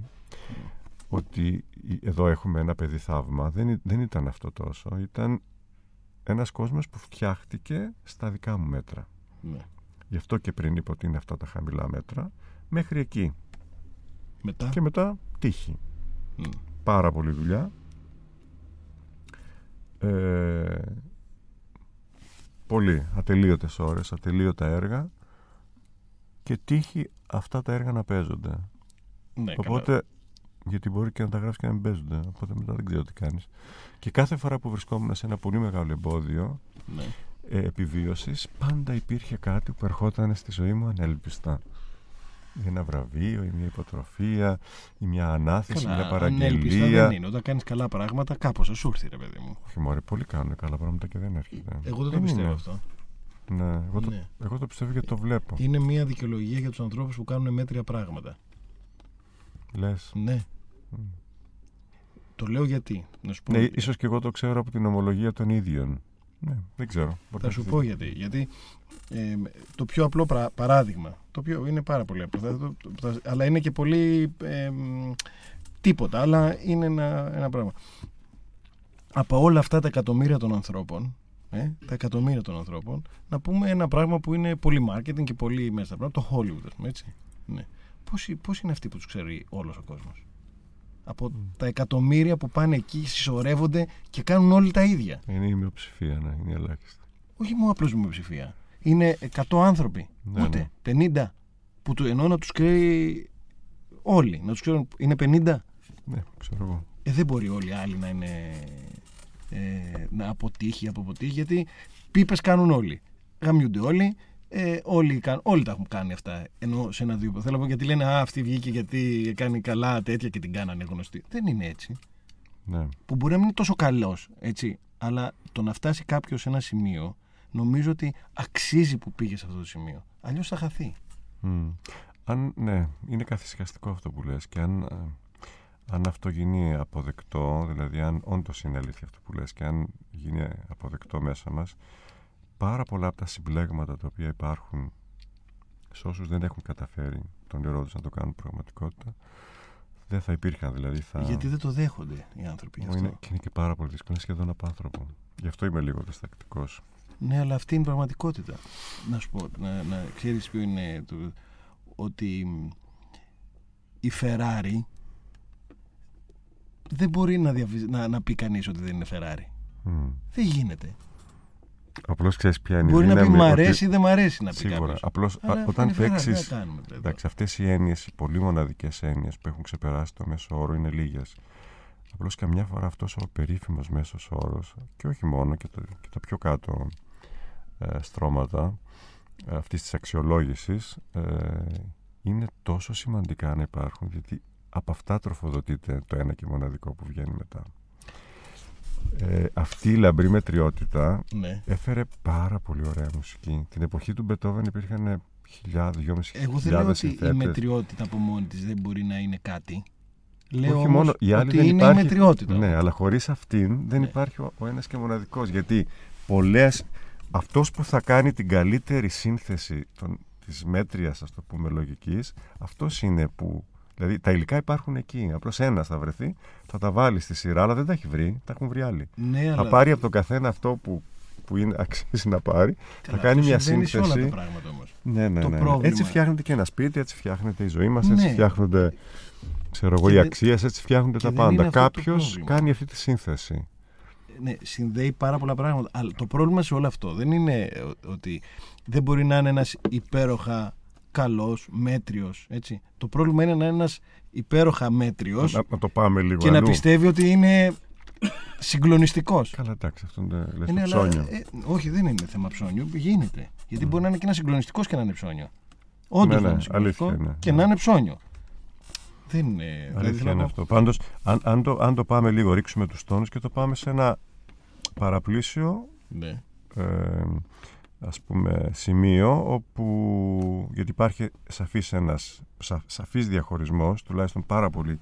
ότι η- εδώ έχουμε ένα παιδί θαύμα. Δεν, ή- δεν ήταν αυτό τόσο. Ήταν ένας κόσμος που φτιάχτηκε στα δικά μου μέτρα. Ναι. Γι' αυτό και πριν είπα ότι είναι αυτά τα χαμηλά μέτρα. Μέχρι εκεί. Μετά; Και μετά τύχη. Μμ. Πάρα πολύ δουλειά. Ε, πολύ. Ατελείωτες ώρες, ατελείωτα έργα και τύχη αυτά τα έργα να παίζονται. Ναι, Οπότε, γιατί μπορεί και να τα γράφεις και να μην παίζονται. Οπότε μετά δεν ξέρω τι κάνεις. Και κάθε φορά που βρισκόμουν σε ένα πολύ μεγάλο εμπόδιο καλά. Ναι. ε, επιβίωσης, πάντα υπήρχε κάτι που ερχόταν στη ζωή μου ανέλπιστα. Ή ένα βραβείο, ή μια υποτροφία, ή μια ανάθεση, μια ανέλπιστα παραγγελία. δεν είναι. Όταν κάνεις καλά πράγματα, κάπως θα σου έρθει, ρε παιδί μου. Όχι, μωρέ, πολλοί κάνουν καλά πράγματα και δεν έρχεται. Εγώ δεν το πιστεύω είναι. αυτό. Ναι, εγώ, το, Ναι. εγώ το πιστεύω γιατί το βλέπω. Είναι μια δικαιολογία για τους ανθρώπους που κάνουν μέτρια πράγματα. Λες. Ναι. Μμ. Το λέω γιατί. Να σου πω. Ναι, ίσως και εγώ το ξέρω από την ομολογία των ίδιων. Ναι, δεν ξέρω. Μπορεί Θα να σου έχει πω δίκιο. γιατί. Γιατί ε, το πιο απλό πρα- παράδειγμα, το οποίο είναι πάρα πολύ απλό, θα- το- το- θα- αλλά είναι και πολύ ε, μ, τίποτα, αλλά είναι ένα, ένα πράγμα. Από όλα αυτά τα εκατομμύρια των ανθρώπων, ε, τα εκατομμύρια των ανθρώπων, να πούμε ένα πράγμα που είναι πολύ marketing και πολύ μέσα στα πράγματα, το Hollywood, ας πούμε, έτσι. Ναι. Πώς, πώς είναι αυτοί που τους ξέρει όλος ο κόσμος; Από τα εκατομμύρια που πάνε εκεί, συσσωρεύονται και κάνουν όλοι τα ίδια. Είναι η μειοψηφία, ναι, είναι η ελάχιστη. Όχι μόνο απλώς μειοψηφία. Είναι 100 άνθρωποι. Ναι, Ούτε 50. Που του εννοώ να τους ξέρει όλοι. Να τους ξέρουν. Είναι 50. Ναι, ξέρω εγώ. Ε, δεν μπορεί όλοι οι άλλοι να είναι. Ε, να αποτύχει από αποτύχει γιατί πίπες κάνουν όλοι. Γαμιούνται όλοι. Ε, όλοι, κάν- όλοι τα έχουν κάνει αυτά. Ενώ σε ένα δύο. Θέλω να πω γιατί λένε Α, αυτή βγήκε γιατί κάνει καλά τέτοια και την κάνανε γνωστή. Δεν είναι έτσι. Ναι. Που μπορεί να μην είναι τόσο καλός, έτσι. Αλλά το να φτάσει κάποιος σε ένα σημείο, νομίζω ότι αξίζει που πήγε σε αυτό το σημείο. Αλλιώς θα χαθεί. Μμ. Αν, ναι, είναι καθησυχαστικό αυτό που λες και αν, ε, αν αυτό γίνει αποδεκτό, δηλαδή αν όντως είναι αλήθεια αυτό που λες και αν γίνει αποδεκτό μέσα μας, πάρα πολλά από τα συμπλέγματα τα οποία υπάρχουν σε όσους δεν έχουν καταφέρει τον όνειρό τους να το κάνουν πραγματικότητα, δεν θα υπήρχαν δηλαδή. Θα... Γιατί δεν το δέχονται οι άνθρωποι γι' Μου αυτό. είναι, και είναι και πάρα πολύ δύσκολο, είναι σχεδόν απάνθρωπο. Γι' αυτό είμαι λίγο διστακτικός. Ναι, αλλά αυτή είναι η πραγματικότητα. Να σου πω, να, να ξέρεις ποιο είναι το, ότι μ, η Ferrari δεν μπορεί να, διαφυ- να, να πει κανείς ότι δεν είναι Ferrari. Μμ. Δεν γίνεται. Απλώς ξέρεις ποια είναι η μπορεί να πει δύναμη μ' ότι- αρέσει ή δεν μ' αρέσει να πει Σίγουρα. κάποιος. Απλώς Αλλά α, όταν είναι Ferrari, παίξεις. τι να κάνουμε, δηλαδή. Εντάξει, αυτές οι έννοιες, οι πολύ μοναδικές έννοιες που έχουν ξεπεράσει το μέσο όρο είναι λίγες. Απλώς καμιά φορά αυτός ο περίφημος μέσος όρος, και όχι μόνο, και, το, και τα πιο κάτω ε, στρώματα ε, αυτής της αξιολόγησης, ε, είναι τόσο σημαντικά να υπάρχουν, γιατί από αυτά τροφοδοτείται το ένα και μοναδικό που βγαίνει μετά. Ε, αυτή η λαμπρή μετριότητα Ναι. έφερε πάρα πολύ ωραία μουσική. Την εποχή του Μπετόβεν υπήρχαν χιλιάδες, δυόμιση Εγώ δεν λέω χιλιάδες ότι η συνθέτες. μετριότητα από μόνη της δεν μπορεί να είναι κάτι. Λέω Όχι όμως μόνο, η άλλη ότι δεν είναι υπάρχει, η μετριότητα. Ναι, αλλά χωρίς αυτήν δεν Ναι. υπάρχει ο, ο ένας και μοναδικός. Γιατί πολλές, αυτός που θα κάνει την καλύτερη σύνθεση των, της μέτριας, ας το πούμε, λογικής, αυτός είναι που... Δηλαδή τα υλικά υπάρχουν εκεί. Απλώς ένας θα βρεθεί, θα τα βάλει στη σειρά, αλλά δεν τα έχει βρει, τα έχουν βρει άλλοι. Ναι, Θα αλλά πάρει από τον καθένα αυτό που, που είναι, <laughs> αξίζει να πάρει, Καλά, θα κάνει αυτό μια συμβαίνει σε όλα σύνθεση. τα πράγματα όμως. Ναι, ναι, Το ναι, ναι. πρόβλημα- Έτσι φτιάχνεται και ένα σπίτι, έτσι φτιάχνεται η ζωή μας, έτσι Ναι. φτιάχνονται ξέρω εγώ, Και οι δεν- αξίες, έτσι φτιάχνονται και τα δεν είναι πάντα. αυτό το Κάποιος πρόβλημα. κάνει αυτή τη σύνθεση. Ναι, συνδέει πάρα πολλά πράγματα. Αλλά το πρόβλημα σε όλο αυτό δεν είναι ο- ότι δεν μπορεί να είναι ένας υπέροχα καλός, μέτριος, έτσι. Το πρόβλημα είναι να είναι ένας υπέροχα μέτριος Να, να το πάμε λίγο και να αλλού. πιστεύει ότι είναι συγκλονιστικός. Καλά, εντάξει, αυτό είναι λες, Ε, ναι, το αλλά, ψώνιο. ε, όχι, δεν είναι θέμα ψώνιου. Γίνεται. Γιατί μπορεί να είναι και ένας συγκλονιστικός και να είναι ψώνιο. Όντως Ναι, να ναι, είναι συγκλονιστικό αλήθεια είναι. και να είναι ψώνιο. Δεν είναι. δηλαδή Αλήθεια θέλω είναι να αυτό. Πάντως, αν, αν, το, αν το πάμε λίγο, ρίξουμε τους τόνους και το πάμε σε ένα παραπλήσιο Ναι. ε, ας πούμε σημείο όπου γιατί υπάρχει σαφής ένας σα, σαφής διαχωρισμός τουλάχιστον πάρα πολλοί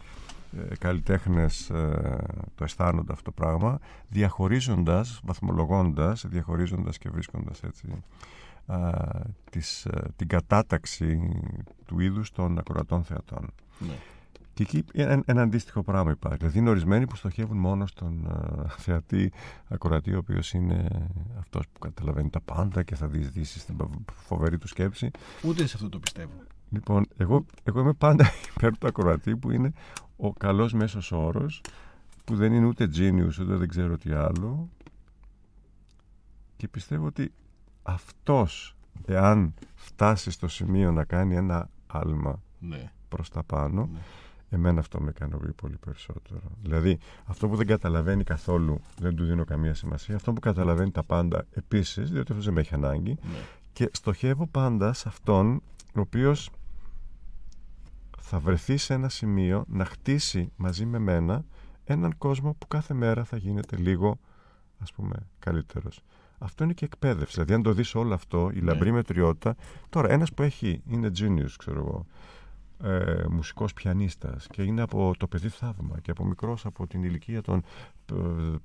ε, καλλιτέχνες ε, το αισθάνονται αυτό το πράγμα διαχωρίζοντας, βαθμολογώντας διαχωρίζοντας και βρίσκοντας έτσι α, της, ε, την κατάταξη του είδους των ακροατών θεατών ναι. Και εκεί ένα, ένα αντίστοιχο πράγμα υπάρχει. Δηλαδή είναι ορισμένοι που στοχεύουν μόνο στον ε, θεατή ακροατή, ο οποίος είναι αυτός που καταλαβαίνει τα πάντα και θα διεισδύσει στην φοβερή του σκέψη. Ούτε σε αυτό το πιστεύω. Λοιπόν, εγώ, εγώ είμαι πάντα <laughs> υπέρ του ακροατή που είναι ο καλός μέσος όρος που δεν είναι ούτε genius ούτε δεν ξέρω τι άλλο και πιστεύω ότι αυτός εάν φτάσει στο σημείο να κάνει ένα άλμα Ναι. προς τα πάνω Ναι. Εμένα αυτό με ικανοποιεί πολύ περισσότερο. Δηλαδή, αυτό που δεν καταλαβαίνει καθόλου δεν του δίνω καμία σημασία. Αυτό που καταλαβαίνει τα πάντα επίσης, διότι αυτό δεν με έχει ανάγκη. Ναι. Και στοχεύω πάντα σε αυτόν ο οποίος θα βρεθεί σε ένα σημείο να χτίσει μαζί με μένα έναν κόσμο που κάθε μέρα θα γίνεται λίγο, ας πούμε, καλύτερος. Αυτό είναι και εκπαίδευση. Δηλαδή, αν το δεις όλο αυτό, η λαμπρή μετριότητα. Τώρα, ένας που έχει, είναι genius, ξέρω εγώ, ε, μουσικός πιανίστας και είναι από το παιδί θαύμα και από μικρός από την ηλικία των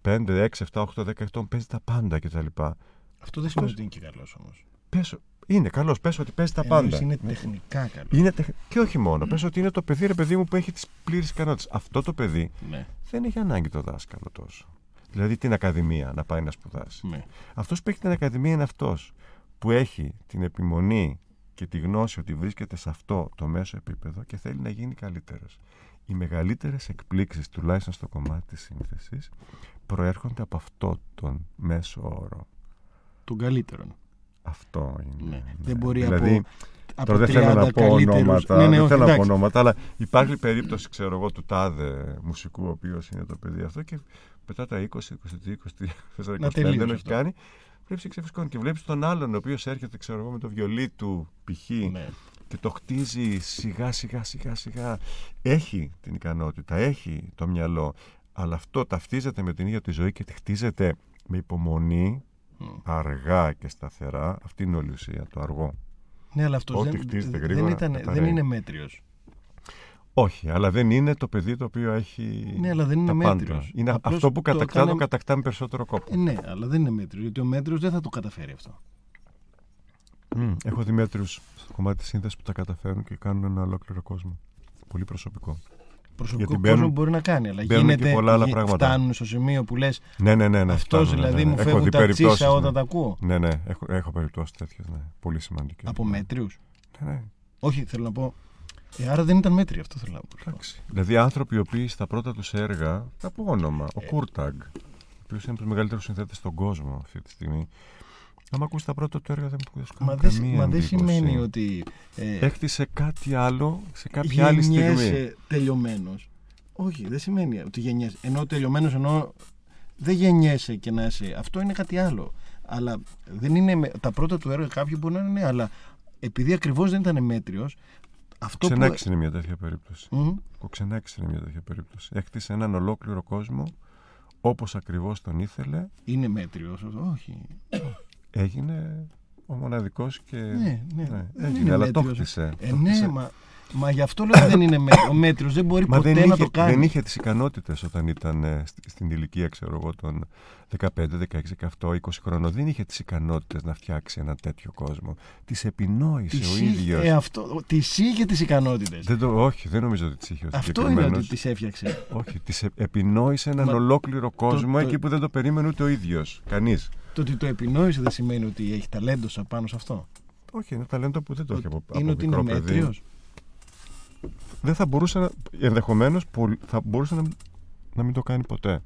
5, 6, 7, 8, 10 ετών παίζει τα πάντα κτλ. Αυτό δεν σημαίνει ότι είναι και καλός όμως. Πες, είναι καλός, πες ότι παίζει τα πάντα. Είναι τεχνικά καλός. Είναι τεχ... Και όχι μόνο. Πες ότι είναι το παιδί, ρε παιδί μου, που έχει τις πλήρες ικανότητες. Αυτό το παιδί Ναι. δεν έχει ανάγκη το δάσκαλο τόσο. Δηλαδή την ακαδημία να πάει να σπουδάσει. ναι. Αυτός που έχει την ακαδημία είναι αυτός που έχει την επιμονή και τη γνώση ότι βρίσκεται σε αυτό το μέσο επίπεδο και θέλει να γίνει καλύτερος. Οι μεγαλύτερες εκπλήξεις, τουλάχιστον στο κομμάτι της σύνθεσης, προέρχονται από αυτό τον μέσο όρο. Των καλύτερων. Αυτό είναι. Ναι. ναι. Δεν μπορεί δηλαδή, από, από Τώρα δεν θέλω 30 να πω καλύτερους- ονόματα, Ναι, ναι, δεν όχι, θέλω να πω εντάξει. ονόματα, αλλά υπάρχει περίπτωση, ξέρω εγώ, του τάδε μουσικού, ο οποίος είναι το παιδί αυτό και μετά τα 20, 22, 23, 24, 25 δεν τελείωσε έχει αυτό. κάνει. Βλέπει και ξεφυσκώνει και βλέπεις τον άλλον, ο οποίος έρχεται, ξέρω εγώ, με το βιολί του π.χ. Ναι. και το χτίζει σιγά σιγά σιγά σιγά. Έχει την ικανότητα, έχει το μυαλό, αλλά αυτό ταυτίζεται με την ίδια τη ζωή και τη χτίζεται με υπομονή, Μμ. αργά και σταθερά. Αυτή είναι όλη η ουσία, το αργό. Ναι, αλλά αυτός Ό,τι δεν, χτίζεται δεν, γρήγορα, ήταν, δεν καταραίει. είναι μέτριος. Όχι, αλλά δεν είναι το παιδί το οποίο έχει. Ναι, αλλά δεν είναι τα μέτριος. πάντα. Είναι Απλώς αυτό που το κατακτά έκανε- το κατακτά με περισσότερο κόπο. Ε, ναι, αλλά δεν είναι μέτριος. Γιατί ο μέτριος δεν θα το καταφέρει αυτό. Μμ, Έχω δει μέτριου στο κομμάτι της σύνθεσης που τα καταφέρουν και κάνουν ένα ολόκληρο κόσμο. Πολύ προσωπικό. Προσωπικό Γιατί κόσμο μπαίνουν- μπορεί να κάνει, αλλά μπαίνουν και γίνεται, πολλά άλλα γι- πράγματα. φτάνουν στο σημείο που λες Ναι, ναι, ναι. ναι αυτός φτάνουν, ναι, δηλαδή ναι, μου ναι. Έχω φεύγουν δει τα περιπτώσεις, τσίσα όταν ναι. τα ακούω. Ναι, ναι, έχω, έχω περιπτώσεις τέτοιες. Ναι. Πολύ σημαντικές. Από μέτριους; Ναι, ναι. Όχι, θέλω να πω. Ε, άρα δεν ήταν μέτριο, αυτό θέλω να πω. Εντάξει. Δηλαδή άνθρωποι οι οποίοι στα πρώτα τους έργα, θα πω όνομα, ο Κούρταγκ, ο οποίος είναι από τους μεγαλύτερους συνθέτες στον κόσμο αυτή τη στιγμή. Άμα ακούσει τα πρώτα του έργα, δεν μου Μα κάνει δεν, καμία μα δεν εντύπωση. σημαίνει ότι. Ε, Έκτισε κάτι άλλο σε κάποια άλλη στιγμή. γεννιέσαι τελειωμένος. Όχι, δεν σημαίνει ότι γεννιέσαι. Ενώ τελειωμένος, ενώ δεν γεννιέσαι και να είσαι. Αυτό είναι κάτι άλλο. Αλλά δεν είναι. με- Τα πρώτα του έργα κάποιοι μπορεί να είναι, ναι, αλλά επειδή ακριβώς δεν ήταν μέτριος. Αυτό που. Ξενέξι είναι μια τέτοια περίπτωση. Μμ, Ο Ξενέξι είναι μια τέτοια περίπτωση. Έκτισε έναν ολόκληρο κόσμο, όπως ακριβώς τον ήθελε Είναι μέτριος, όχι. έγινε ο μοναδικός και Ναι, ναι. Δεν έγινε, είναι αλλά το μέτριος. χτίσε. Ε, το ναι, χτίσε. μα, μα γι' αυτό λέω ότι δεν είναι μέτριο. Ο μέτριο δεν μπορεί Μα ποτέ δεν να είχε, το κάνει. δεν είχε τις ικανότητες όταν ήταν ε, στη- στην ηλικία, ξέρω εγώ, των 15, 16, 18, 20 χρονών. Δεν είχε τις ικανότητες να φτιάξει ένα τέτοιο κόσμο. Τις επινόησε Τις ο είχε- ίδιος. ε, αυτό, τις είχε τις ικανότητες. Δεν το, όχι, δεν νομίζω ότι τις είχε ο Αυτό είναι συγκεκριμένος. ότι τις έφτιαξε. Όχι, τις ε- επινόησε έναν Μα- ολόκληρο κόσμο το- εκεί που δεν το περίμενε ούτε ο ίδιος. Κανείς. το ότι το επινόησε δεν σημαίνει ότι έχει ταλέντο σαν πάνω σε αυτό. Όχι, είναι ταλέντο που δεν το έχει από, από είναι ότι είναι μικρό παιδί. μέτριος. Δεν θα μπορούσε να, ενδεχομένως πολ- θα μπορούσε να, να μην το κάνει ποτέ.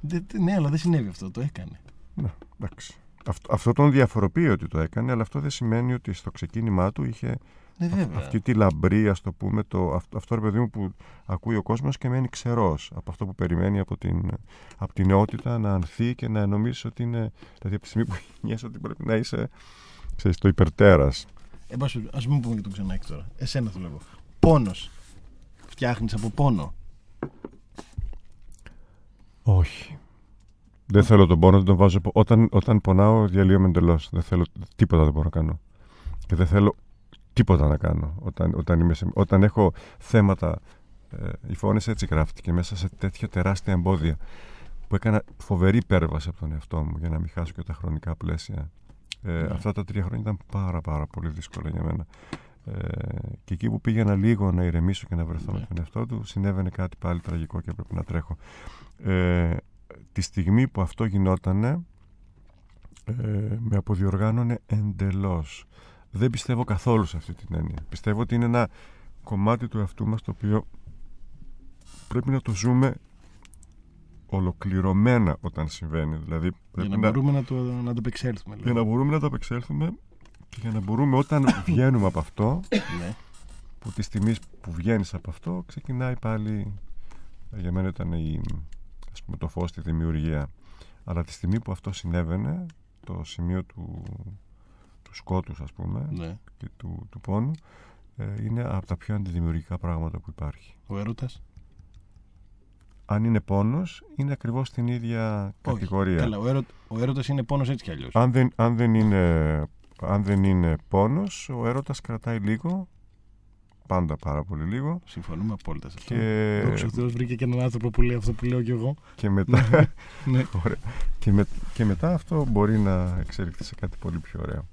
Δεν- ναι, αλλά δεν συνέβη αυτό. Το έκανε. Ναι, εντάξει. Αυτό, αυτό τον διαφοροποιεί ότι το έκανε, αλλά αυτό δεν σημαίνει ότι στο ξεκίνημά του είχε Ναι, αυ- βέβαια. αυτή τη λαμπρή, ας το πούμε, το, αυ- αυτό ρε παιδί μου που ακούει ο κόσμος και μένει ξερός από αυτό που περιμένει από την, από την νεότητα να ανθεί και να νομίζεις ότι είναι, δηλαδή από τη στιγμή που <laughs> γεννιέσαι ότι πρέπει να είσαι, ξέρεις, το υπερτέρας. Εν πάση περιπτώσει, ας μην πούμε για τον Ξενάκη τώρα. Εσένα θέλω εγώ. Πόνος. Φτιάχνεις από πόνο; Όχι. Δεν θέλω τον πόνο, δεν τον βάζω. Όταν, όταν πονάω, διαλύομαι εντελώς. Δεν θέλω τίποτα δεν μπορώ να κάνω. Και δεν θέλω τίποτα να κάνω. Όταν, όταν, είμαι σε, όταν έχω θέματα. Ε, η φωνή έτσι γράφτηκε μέσα σε τέτοια τεράστια εμπόδια που έκανα φοβερή υπέρβαση από τον εαυτό μου για να μην χάσω και τα χρονικά πλαίσια. Ε, Ναι. Αυτά τα τρία χρόνια ήταν πάρα πάρα πολύ δύσκολα για μένα. Ε, και εκεί που πήγαινα λίγο να ηρεμήσω και να βρεθώ Ναι. με τον εαυτό του, συνέβαινε κάτι πάλι τραγικό και έπρεπε να τρέχω. Ε, τη στιγμή που αυτό γινότανε, ε, με αποδιοργάνωνε εντελώς. Δεν πιστεύω καθόλου σε αυτή την έννοια. Πιστεύω ότι είναι ένα κομμάτι του εαυτού μας το οποίο πρέπει να το ζούμε ολοκληρωμένα όταν συμβαίνει. Δηλαδή Για πρέπει να να, μπορούμε να το, να το επεξέλθουμε. για να μπορούμε να το απεξέλθουμε και για να μπορούμε όταν <coughs> βγαίνουμε από αυτό Ναι. που τη στιγμή που βγαίνεις από αυτό ξεκινάει πάλι για μένα ήταν η, ας πούμε, το φως στη δημιουργία αλλά τη στιγμή που αυτό συνέβαινε το σημείο του, του σκότους ας πούμε ναι. και του, του πόνου ε, είναι από τα πιο αντιδημιουργικά πράγματα που υπάρχει Ο έρωτας; αν είναι πόνος είναι ακριβώς στην ίδια κατηγορία Καλά, ο, έρω, ο έρωτας είναι πόνος έτσι κι αλλιώς. αν, δεν, αν, δεν είναι, αν δεν είναι πόνος ο έρωτας κρατάει λίγο πάντα πάρα πολύ λίγο Συμφωνούμε απόλυτα σε αυτό. και, Δόξα τω Θεώς βρήκε και έναν άνθρωπο που λέει αυτό που λέω κι εγώ. και μετά Ναι. Ωραία. Και, με, και μετά αυτό μπορεί να εξελιχθεί σε κάτι πολύ πιο ωραίο.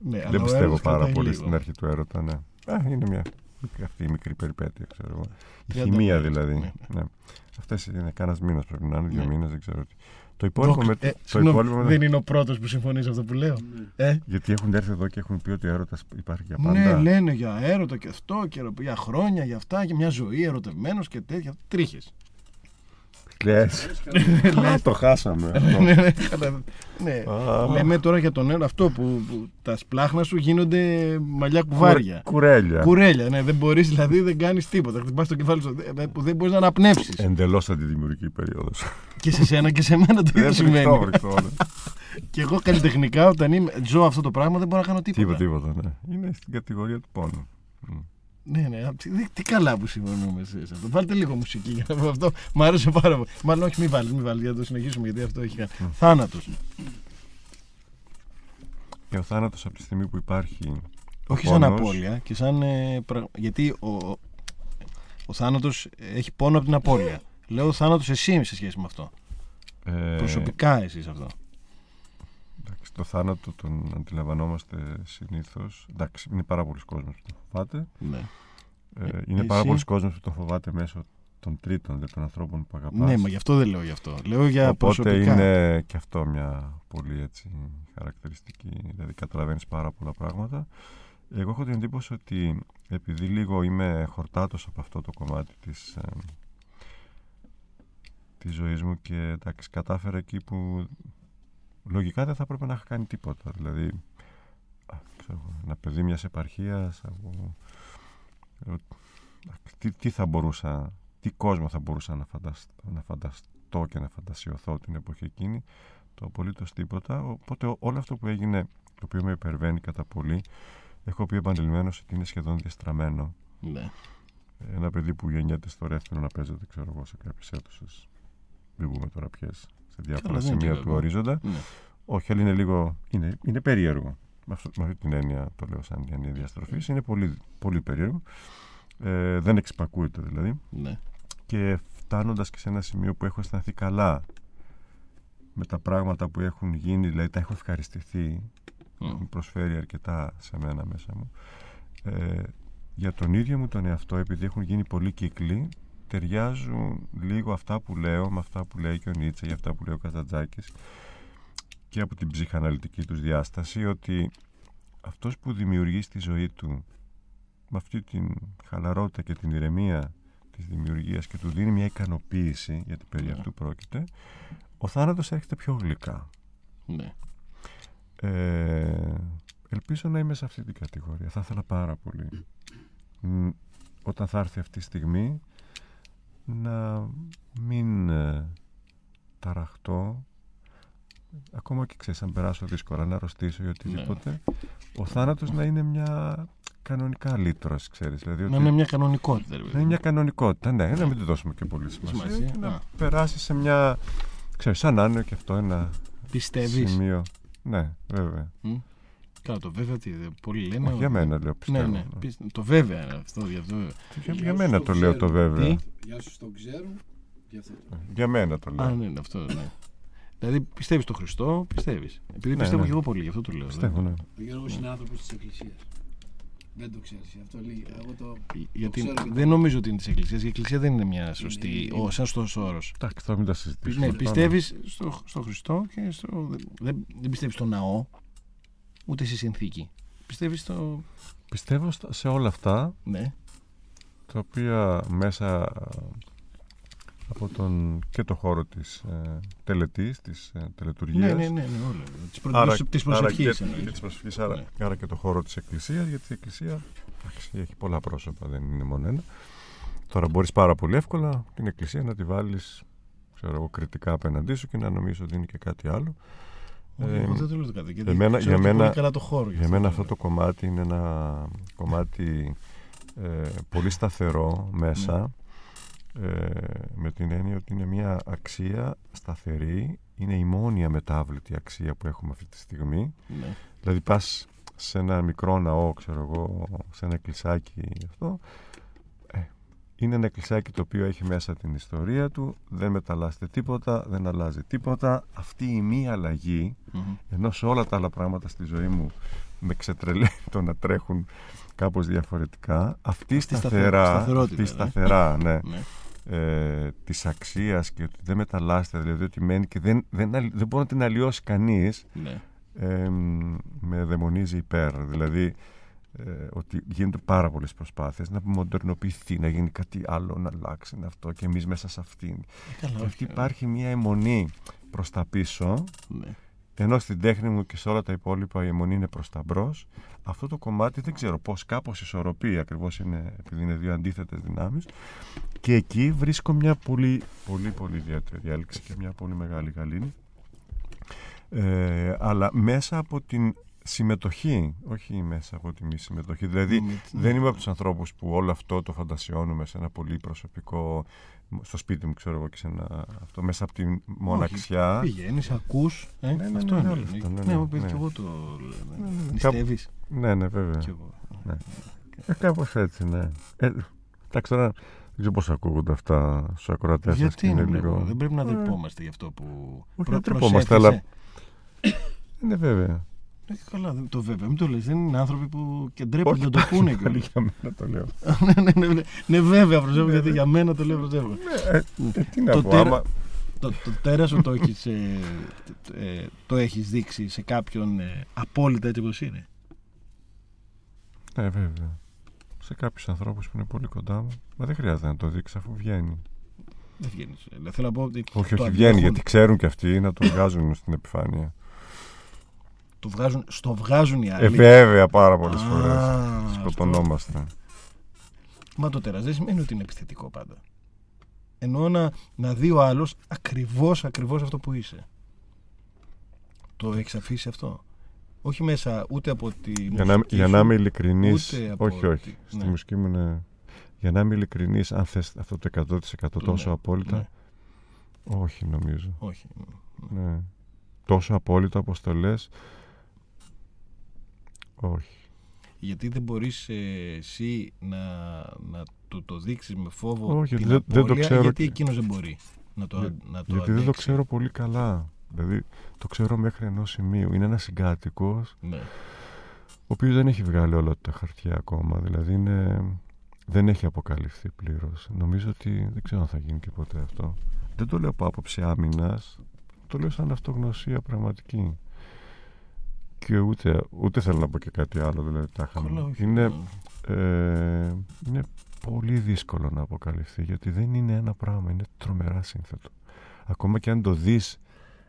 Ναι, αλλά Δεν ο πιστεύω έρωτας πάρα κρατάει πολύ λίγο. στην αρχή του έρωτα, ναι. Α, είναι μια μικρή- αυτή η μικρή περιπέτεια, ξέρω εγώ. Η 30 χημεία μέρες, δηλαδή. ναι, Ναι. Αυτές είναι κανένας μήνας πρέπει να είναι, δύο Ναι. μήνες, δεν ξέρω τι. Το υπόλοιπο Δόξα- με, ε, το συγγνώμη, υπόλοιπο με- δεν είναι ο πρώτος που συμφωνείς σε αυτό που λέω. Ε, Γιατί έχουν έρθει εδώ και έχουν πει ότι ο έρωτας υπάρχει για ναι, πάντα. λένε για έρωτα και αυτό και για χρόνια, για αυτά και μια ζωή ερωτευμένος και τέτοια. Τρίχες. Λες. Α, το χάσαμε. αυτό. ναι, ναι, καλά. ναι. Α. Λέμε τώρα για τον έρωτα αυτό που, που τα σπλάχνα σου γίνονται μαλλιά κουβάρια. Κουρέλια. Κουρέλια, ναι, δεν μπορείς δηλαδή, δεν κάνεις τίποτα. Χτυπάς το κεφάλι σου δε- που δεν μπορείς να αναπνεύσεις. Εντελώς αντιδημιουργική περίοδος. και σε σένα και σε μένα το ίδιο συμβαίνει. βρικτό. <laughs> και εγώ καλλιτεχνικά όταν είμαι, ζω αυτό το πράγμα δεν μπορώ να κάνω τίποτα. Τίποτα, τίποτα, ναι. Είναι στην κατηγορία του πόνου. Μμ. Ναι, ναι, απ' τι- τι καλά που συμφωνούμε σε σε αυτό. Βάλτε λίγο μουσική για να πω αυτό. Μ' άρεσε πάρα πολύ. Μάλλον όχι, μην βάλεις, μην βάλεις, για να το συνεχίσουμε γιατί αυτό έχει κάνει. Θάνατος. Και ο θάνατος από τη στιγμή που υπάρχει. ο Όχι σαν πόνος, απώλεια και σαν. ε, πραγ- Γιατί ο, ο, ο θάνατος έχει πόνο από την απώλεια. Λέω θάνατος εσύ σε σχέση με αυτό. ε, Προσωπικά εσύ αυτό. Εντάξει, το θάνατο τον αντιλαμβανόμαστε συνήθως. Εντάξει, είναι πάρα πολλοί κόσμος που τον φοβάται. Ναι. Ε, Ε, είναι εσύ; πάρα πολλοί κόσμος που τον φοβάται μέσω των τρίτων, δηλαδή των ανθρώπων που αγαπάς. ναι, μα γι' αυτό δεν λέω γι' αυτό. Λέω για Οπότε προσωπικά. είναι και αυτό μια πολύ έτσι χαρακτηριστική, δηλαδή καταλαβαίνεις πάρα πολλά πράγματα. Εγώ έχω την εντύπωση ότι επειδή λίγο είμαι χορτάτος από αυτό το κομμάτι της, ε, της ζωής μου και εντάξει, κατάφερα εκεί που λογικά δεν θα έπρεπε να είχα κάνει τίποτα. Δηλαδή, α, ξέρω, εγώ, ένα παιδί μιας επαρχίας, από, ε, εντάξει, τι, τι θα μπορούσα, τι κόσμο θα μπορούσα να φανταστώ, να φανταστώ και να φαντασιωθώ την εποχή εκείνη, το απολύτως τίποτα. Οπότε ό- όλο αυτό που έγινε, το οποίο με υπερβαίνει κατά πολύ, έχω πει επανειλημμένως ότι είναι σχεδόν διαστραμμένο. Ναι. Ένα παιδί που γεννιέται στο ρεύθυνο να παίζεται, ξέρω εγώ, σε κάποιες αίθουσες μην πούμε τώρα ποιες σε Καλά, διάφορα δεν είναι σημεία και του κακό. ορίζοντα. Ναι. Όχι, αλλά είναι λίγο. Είναι, είναι περίεργο. Με, αυτό, με αυτή την έννοια το λέω σαν έννοια διαστροφής. Είναι πολύ, πολύ περίεργο. Ε, δεν εξυπακούεται δηλαδή. ναι. Και φτάνοντας και σε ένα σημείο που έχω αισθανθεί καλά με τα πράγματα που έχουν γίνει, δηλαδή τα έχω ευχαριστηθεί, Μμ. μου προσφέρει αρκετά σε μένα μέσα μου. Ε, για τον ίδιο μου τον εαυτό, επειδή έχουν γίνει πολλοί κύκλοι, ταιριάζουν λίγο αυτά που λέω με αυτά που λέει και ο Νίτσα, για αυτά που λέει ο Καζαντζάκης και από την ψυχαναλυτική τους διάσταση, ότι αυτός που δημιουργεί στη ζωή του με αυτή την χαλαρότητα και την ηρεμία της δημιουργίας και του δίνει μια ικανοποίηση, γιατί περί Ναι. αυτού πρόκειται, ο θάνατος έρχεται πιο γλυκά. ναι. Ε, ελπίζω να είμαι σε αυτή την κατηγορία. Θα ήθελα πάρα πολύ. Μ, όταν θα έρθει αυτή η στιγμή να μην ε, ταραχτώ ακόμα και ξέρεις αν περάσω δύσκολα να αρρωστήσω ή οτιδήποτε ο θάνατος να είναι μια κανονικά λύτρωση ξέρεις δηλαδή Να ότι- είναι μια κανονικότητα. ρε παιδί να είναι μου. μια κανονικότητα ναι να μην τη δώσουμε και πολύ σημασία, Σημασία, και να α. περάσεις σε μια ξέρεις σαν να είναι και αυτό ένα Πιστεύεις. σημείο ναι βέβαια Μμ. Καλά, το βέβαια τι, δε- πολλοί λένε. Όχι, για ότι- μένα λέω Ναι, πιστεύω ναι. πιστε- Το βέβαια είναι αυτό. γι' αυτό. Για, Για για όσους μένα το το λέω το ξέρουν. βέβαια. Τι; Για όσους το ξέρουν, γι' αυτό το Για μένα το λέω. Α, ναι, ναι, αυτό, ναι. Δηλαδή πιστεύεις στο Χριστό, πιστεύεις. Επειδή Ναι, πιστεύω ναι. και εγώ πολύ, γι' αυτό το λέω. Πιστεύω, ναι. Ο Γιώργος είναι άνθρωπος της Εκκλησίας. Δεν το ξέρεις. Αυτό λέει. Εγώ το... Γιατί ξέρω και το- δεν νομίζω ότι είναι της Εκκλησίας. Η Εκκλησία δεν είναι μια σωστή, είναι- ο σαν στο όρος. Εντάξει, θα μην τα συζητήσουμε. Ναι, αυτά, πιστεύεις στο, στο Χριστό και στο. Δεν, δεν πιστεύεις στο ναό, ούτε στη συνθήκη. Πιστεύεις στο. Πιστεύω στα- σε όλα αυτά Ναι, τα οποία μέσα από τον και το χώρο της ε, τελετής, της ε, τελετουργίας. ναι, ναι, ναι, ναι, όλα. Της προ, Άρα, της άρα προσευχής, και, εννοείς. και της προσευχής, άρα, Ναι. άρα και το χώρο της εκκλησίας, γιατί η εκκλησία εντάξει, έχει πολλά πρόσωπα, δεν είναι μόνο ένα. Τώρα μπορείς πάρα πολύ εύκολα την εκκλησία να τη βάλεις ξέρω εγώ, κριτικά απέναντί σου και να νομίζεις ότι είναι και κάτι άλλο. Όχι, Ε, εγώ δεν το λέω το κάτι. γιατί εμένα- ξέρω για και μένα- πολύ καλά το χώρο. γι' Για μένα το αυτό λέω. το κομμάτι είναι ένα κομμάτι ε, πολύ σταθερό μέσα ε, με την έννοια ότι είναι μια αξία σταθερή είναι η μόνη αμετάβλητη αξία που έχουμε αυτή τη στιγμή Ναι. δηλαδή πας σε ένα μικρό ναό ξέρω εγώ σε ένα εκκλησάκι αυτό ε, είναι ένα εκκλησάκι το οποίο έχει μέσα την ιστορία του δεν μεταλλάσσεται τίποτα δεν αλλάζει τίποτα αυτή η μία αλλαγή Μμμ. ενώ σε όλα τα άλλα πράγματα στη ζωή μου με ξετρελαίνει <laughs> το να τρέχουν κάπως διαφορετικά αυτή η Αυτή η σταθερά, σταθερότητα, αυτή η ναι. σταθερά ναι, Ναι. ε, της αξίας και ότι δεν μεταλλάσσεται δηλαδή ότι μένει και δεν, δεν, αλλ- δεν μπορεί να την αλλοιώσει κανείς Ναι. ε, μ, με δαιμονίζει υπέρ δηλαδή ε, ότι γίνονται πάρα πολλές προσπάθειες να μοντερνοποιηθεί, να γίνει κάτι άλλο, να αλλάξει να αυτό και εμείς μέσα σε αυτήν. Καλά, και αυτή όχι, υπάρχει μια αιμονή προς τα πίσω Ναι. ενώ στην τέχνη μου και σε όλα τα υπόλοιπα η αιμονή είναι προς τα μπρος. Αυτό το κομμάτι δεν ξέρω πώς κάπως ισορροπεί ακριβώς είναι, επειδή είναι δύο αντίθετες δυνάμεις. Και εκεί βρίσκω μια πολύ πολύ πολύ ιδιαίτερη διάλεξη και μια πολύ μεγάλη γαλήνη. Ε, αλλά μέσα από την συμμετοχή όχι μέσα από τη μη συμμετοχή δηλαδή Με- δεν είμαι από τους ανθρώπους που όλο αυτό το φαντασιώνουμε σε ένα πολύ προσωπικό στο σπίτι μου ξέρω εγώ και σε ένα αυτό μέσα από τη μοναξιά Πηγαίνεις, ακούς. Ε, Ναι, ναι, αυτό ναι, είναι. όλο Ναι, αυτό, ναι, ναι, ναι, ναι, ναι. και εγώ το Ναι, ναι, λέω. ναι. Πιστεύει. ναι ναι βέβαια Κι εγώ. Ναι. Ε, κάπως έτσι, ναι. Ε, εντάξει, τώρα δεν ξέρω πώς ακούγονται αυτά στους ακροατές σας και Γιατί είναι είναι λίγο... Δεν πρέπει να Ε, ντρεπόμαστε γι' αυτό που. Όχι, προ- δεν τρεπόμαστε, προσέθεσε. Είναι <coughs> βέβαια. Ε, καλά, δεν- το βέβαια. Μην το λες. Δεν είναι άνθρωποι που και ντρέπονται να το πάλι- πούνε πάλι κιόλας. για μένα το λέω. <laughs> Ναι, ναι, ναι, ναι. Ναι, βέβαια, προσέχω, γιατί για μένα το λέω προσέχω. Ε, ε, τι να Το πω, τέρα- άμα... Το, το τέρας σου το έχεις, ε, ε, το έχεις δείξει σε κάποιον ε, απόλυτα έτσι όπως είναι; Ναι, βέβαια. Σε κάποιους ανθρώπους που είναι πολύ κοντά μου, μα δεν χρειάζεται να το δείξεις αφού βγαίνει. Δεν βγαίνεις. Ε, θέλω να πω ότι Όχι, το όχι, βγαίνει αντέχουν, γιατί ξέρουν και αυτοί να το βγάζουν στην επιφάνεια. Το βγάζουν, στο βγάζουν οι Ε, άλλοι. βέβαια πάρα πολλές Α, φορές. αυτό. Σκοτωνόμαστε. Μα το τέρας δεν σημαίνει ότι είναι επιθετικό πάντα. Εννοώ να, να δει ο άλλος ακριβώς, ακριβώς αυτό που είσαι. Το έχεις αφήσει αυτό; Όχι μέσα ούτε από τη Για να, μουσική για σου, να είμαι ειλικρινής, ούτε από όχι, όχι. τη- Στη ναι. μουσική μου είναι... Για να είμαι ειλικρινής, αν θες αυτό το 100% τόσο Ναι, απόλυτα, ναι. Όχι, νομίζω. Όχι. Ναι. Τόσο απόλυτο αποστολές. Όχι. Γιατί δεν μπορείς ε, εσύ να, να το, το δείξεις με φόβο Όχι, την δεν- δεν το απώλεια, ξέρω γιατί και- εκείνος δεν μπορεί να το, Για- να το Γιατί δεν το αντέξει; ξέρω πολύ καλά. Δηλαδή, το ξέρω μέχρι ενός σημείου. Είναι ένας συγκάτοικος, Ναι. ο οποίος δεν έχει βγάλει όλα τα χαρτιά ακόμα. Δηλαδή, είναι... δεν έχει αποκαλυφθεί πλήρως. Νομίζω ότι δεν ξέρω αν θα γίνει και ποτέ αυτό. Δεν το λέω από άποψη άμυνας. Το λέω σαν αυτογνωσία πραγματική. Και ούτε, ούτε θέλω να πω και κάτι άλλο. Δηλαδή, τα είχαμε. Καλά, όχι. είναι, ε, είναι πολύ δύσκολο να αποκαλυφθεί γιατί δεν είναι ένα πράγμα, είναι τρομερά σύνθετο. Ακόμα και αν το δεις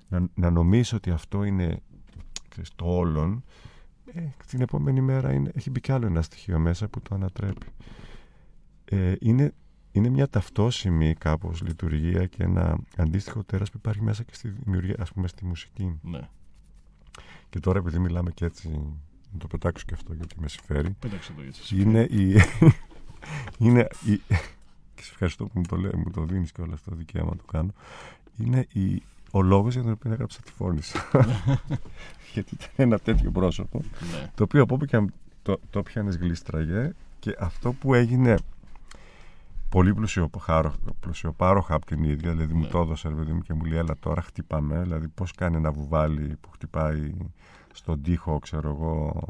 να, να νομίσεις ότι αυτό είναι ξέρεις, το όλον, ε, την επόμενη μέρα είναι, έχει μπει κι άλλο ένα στοιχείο μέσα που το ανατρέπει. Ε, είναι, είναι μια ταυτόσιμη κάπως λειτουργία και ένα αντίστοιχο τέρας που υπάρχει μέσα και στη δημιουργία, ας πούμε στη μουσική. ναι. Και τώρα επειδή μιλάμε και έτσι, να το πετάξω και αυτό γιατί με συμφέρει, Πέταξε το γιατί σας είναι η. <laughs> είναι η. και σε ευχαριστώ που μου το, λέει, μου το δίνεις και όλα αυτό το δικαίωμα να το κάνω. Είναι η, ο λόγος για τον οποίο έγραψα τη φώνησα. <laughs> Γιατί ήταν ένα τέτοιο πρόσωπο, Ναι. το οποίο από όπου και αν το, το πιάνεις γλίστραγε και αυτό που έγινε πολύ πλουσιοπάρο- πλουσιοπάροχα από την ίδια, δηλαδή μου Ναι. το έδωσε ρε παιδί μου και μου λέει, Έλα τώρα χτυπάμε. Δηλαδή, πώς κάνει ένα βουβάλι που χτυπάει στον τοίχο, ξέρω εγώ,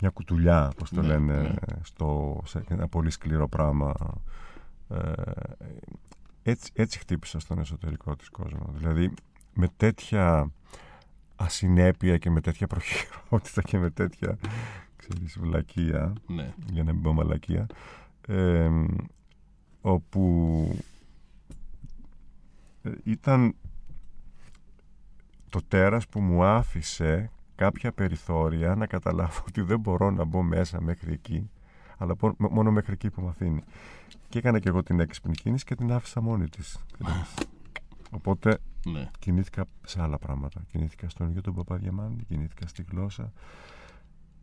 μια κουτουλιά, όπω το Ναι, λένε, ναι. στο, σε ένα πολύ σκληρό πράγμα. Ε, έτσι, έτσι χτύπησα στον εσωτερικό της κόσμο. Δηλαδή, με τέτοια ασυνέπεια και με τέτοια προχειρότητα και με τέτοια ξέρεις, βλακεία ναι. για να μην πω μαλακία ε, όπου ε, ήταν το τέρας που μου άφησε κάποια περιθώρια να καταλάβω ότι δεν μπορώ να μπω μέσα μέχρι εκεί αλλά πο- μόνο μέχρι εκεί που με αφήνει και έκανα και εγώ την έξυπνη κίνηση και την άφησα μόνη της <laughs> οπότε ναι. κινήθηκα σε άλλα πράγματα. Κινήθηκα στον ίδιο τον Παπαδιαμάντη, κινήθηκα στη γλώσσα.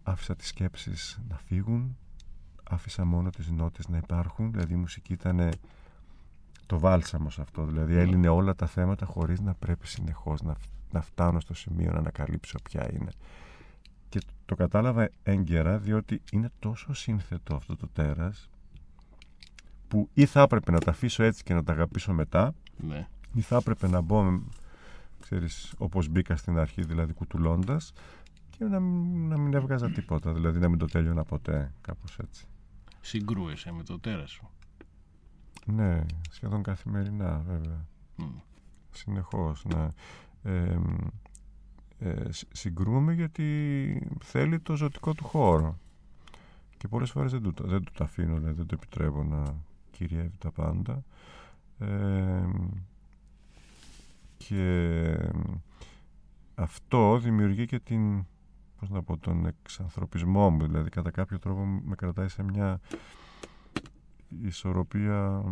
Άφησα τις σκέψεις να φύγουν. Άφησα μόνο τις νότες να υπάρχουν. Δηλαδή η μουσική ήταν το βάλσαμο σε αυτό. Δηλαδή Ναι. έλυνε όλα τα θέματα χωρίς να πρέπει συνεχώς να, φ- να φτάνω στο σημείο να ανακαλύψω ποια είναι. Και το κατάλαβα έγκαιρα διότι είναι τόσο σύνθετο αυτό το τέρας που ή θα έπρεπε να τα αφήσω έτσι και να τα αγαπήσω μετά ναι. ή θα έπρεπε να μπω ξέρεις, όπως μπήκα στην αρχή δηλαδή κουτουλώντας και να, μην- να μην έβγαζα τίποτα δηλαδή να μην το τέλειωνα ποτέ κάπως έτσι Συγκρούεσαι με το τέρας σου. ναι σχεδόν καθημερινά βέβαια Μμ. συνεχώς ναι. ε, ε, συ- συγκρούομαι γιατί θέλει το ζωτικό του χώρο και πολλές φορές δεν του, το- δεν του το αφήνω δηλαδή δεν το επιτρέπω να κυριεύει τα πάντα ε, και αυτό δημιουργεί και την πώς να πω, τον εξανθρωπισμό μου. Δηλαδή κατά κάποιο τρόπο με κρατάει σε μια ισορροπία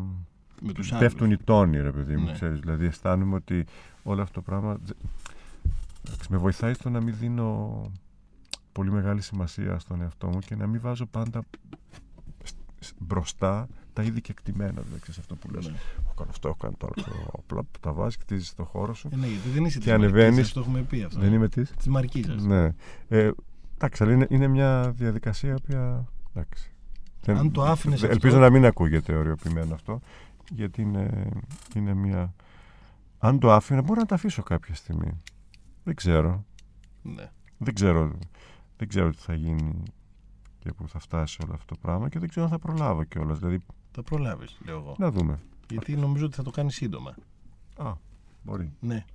Με τους πέφτουν οι τόνοι ρε παιδί μου Ναι. ξέρεις. Δηλαδή αισθάνομαι ότι όλο αυτό το πράγμα δε- εντάξει, με βοηθάει στο να μην δίνω πολύ μεγάλη σημασία στον εαυτό μου και να μην βάζω πάντα σ- σ- μπροστά τα ήδη κεκτημένα δηλαδή ξέρεις αυτό που λες Ναι. έχω κάνει αυτό, έχω κάνει τώρα αυτό απλά που τα βάζεις κτίζεις το χώρο σου Ε, ναι, γιατί δεν είσαι Και της ανεβαίνεις. Μαρκίζας, το έχουμε πει αυτό. δεν είμαι της Της Μαρκίζας. ναι ε, εντάξει αλλά είναι, είναι μια διαδικασία που εντάξει Δεν- Αν το άφηνες δε- αυτό- Ελπίζω να μην ακούγεται οριοποιημένο αυτό, γιατί είναι, είναι μια. Αν το άφηνα, μπορώ να το αφήσω κάποια στιγμή. Δεν ξέρω. Ναι. Δεν ξέρω, δεν ξέρω τι θα γίνει και πού θα φτάσει όλο αυτό το πράγμα και δεν ξέρω αν θα προλάβω κιόλας. Δηλαδή, Θα προλάβεις, λέω εγώ. να δούμε. Γιατί νομίζω ότι θα το κάνει σύντομα. Α, μπορεί. Ναι.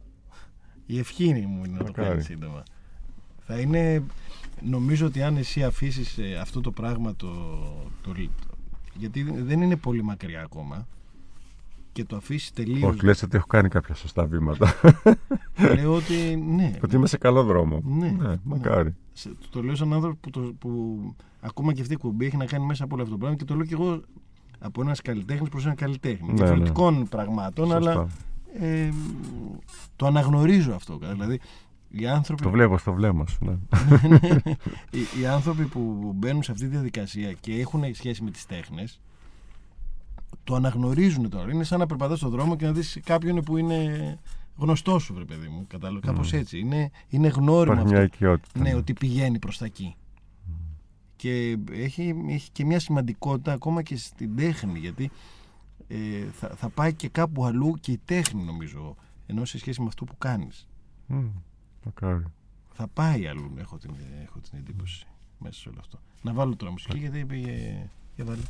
Η ευχή μου είναι να το Μακάρι. κάνει σύντομα. Θα είναι, νομίζω ότι αν εσύ αφήσεις αυτό το πράγμα το, το, γιατί δεν είναι πολύ μακριά ακόμα και το αφήσεις τελείω. Όχι, λες ότι έχω κάνει κάποια σωστά βήματα. <laughs> Λέω ότι ναι. ότι είμαι σε καλό δρόμο. Ναι. μακάρι. Σε- Το λέω σαν άνθρωπο που, το, που ακόμα και αυτή η κουμπί έχει να κάνει μέσα από όλο αυτό το πράγμα και το λέω και εγώ από ένας καλλιτέχνης προς ένα καλλιτέχνη. Ναι, διαφορετικών πραγμάτων, Σωστά. αλλά ε, το αναγνωρίζω αυτό. Δηλαδή, οι άνθρωποι, Το βλέπω στο βλέμμα σου, ναι. <laughs> οι, οι άνθρωποι που μπαίνουν σε αυτή τη διαδικασία και έχουν σχέση με τις τέχνες το αναγνωρίζουν τώρα. Είναι σαν να περπατάς στον δρόμο και να δεις κάποιον που είναι γνωστός σου, βρε παιδί μου. Κατάλαβα. Κάπως έτσι. Είναι, είναι γνώριμο Υπάρχει μια αυτό. οικειότητα. Ναι, ότι πηγαίνει προς τα εκεί. Και έχει, έχει και μια σημαντικότητα ακόμα και στην τέχνη, γιατί ε, θα, θα πάει και κάπου αλλού και η τέχνη, νομίζω, ενώ σε σχέση με αυτό που κάνεις. Μμ, Μακάρι. Θα πάει αλλού, έχω την, έχω την εντύπωση μέσα σε όλο αυτό. Να βάλω τώρα μουσική, γιατί πήγε... Για βάλε.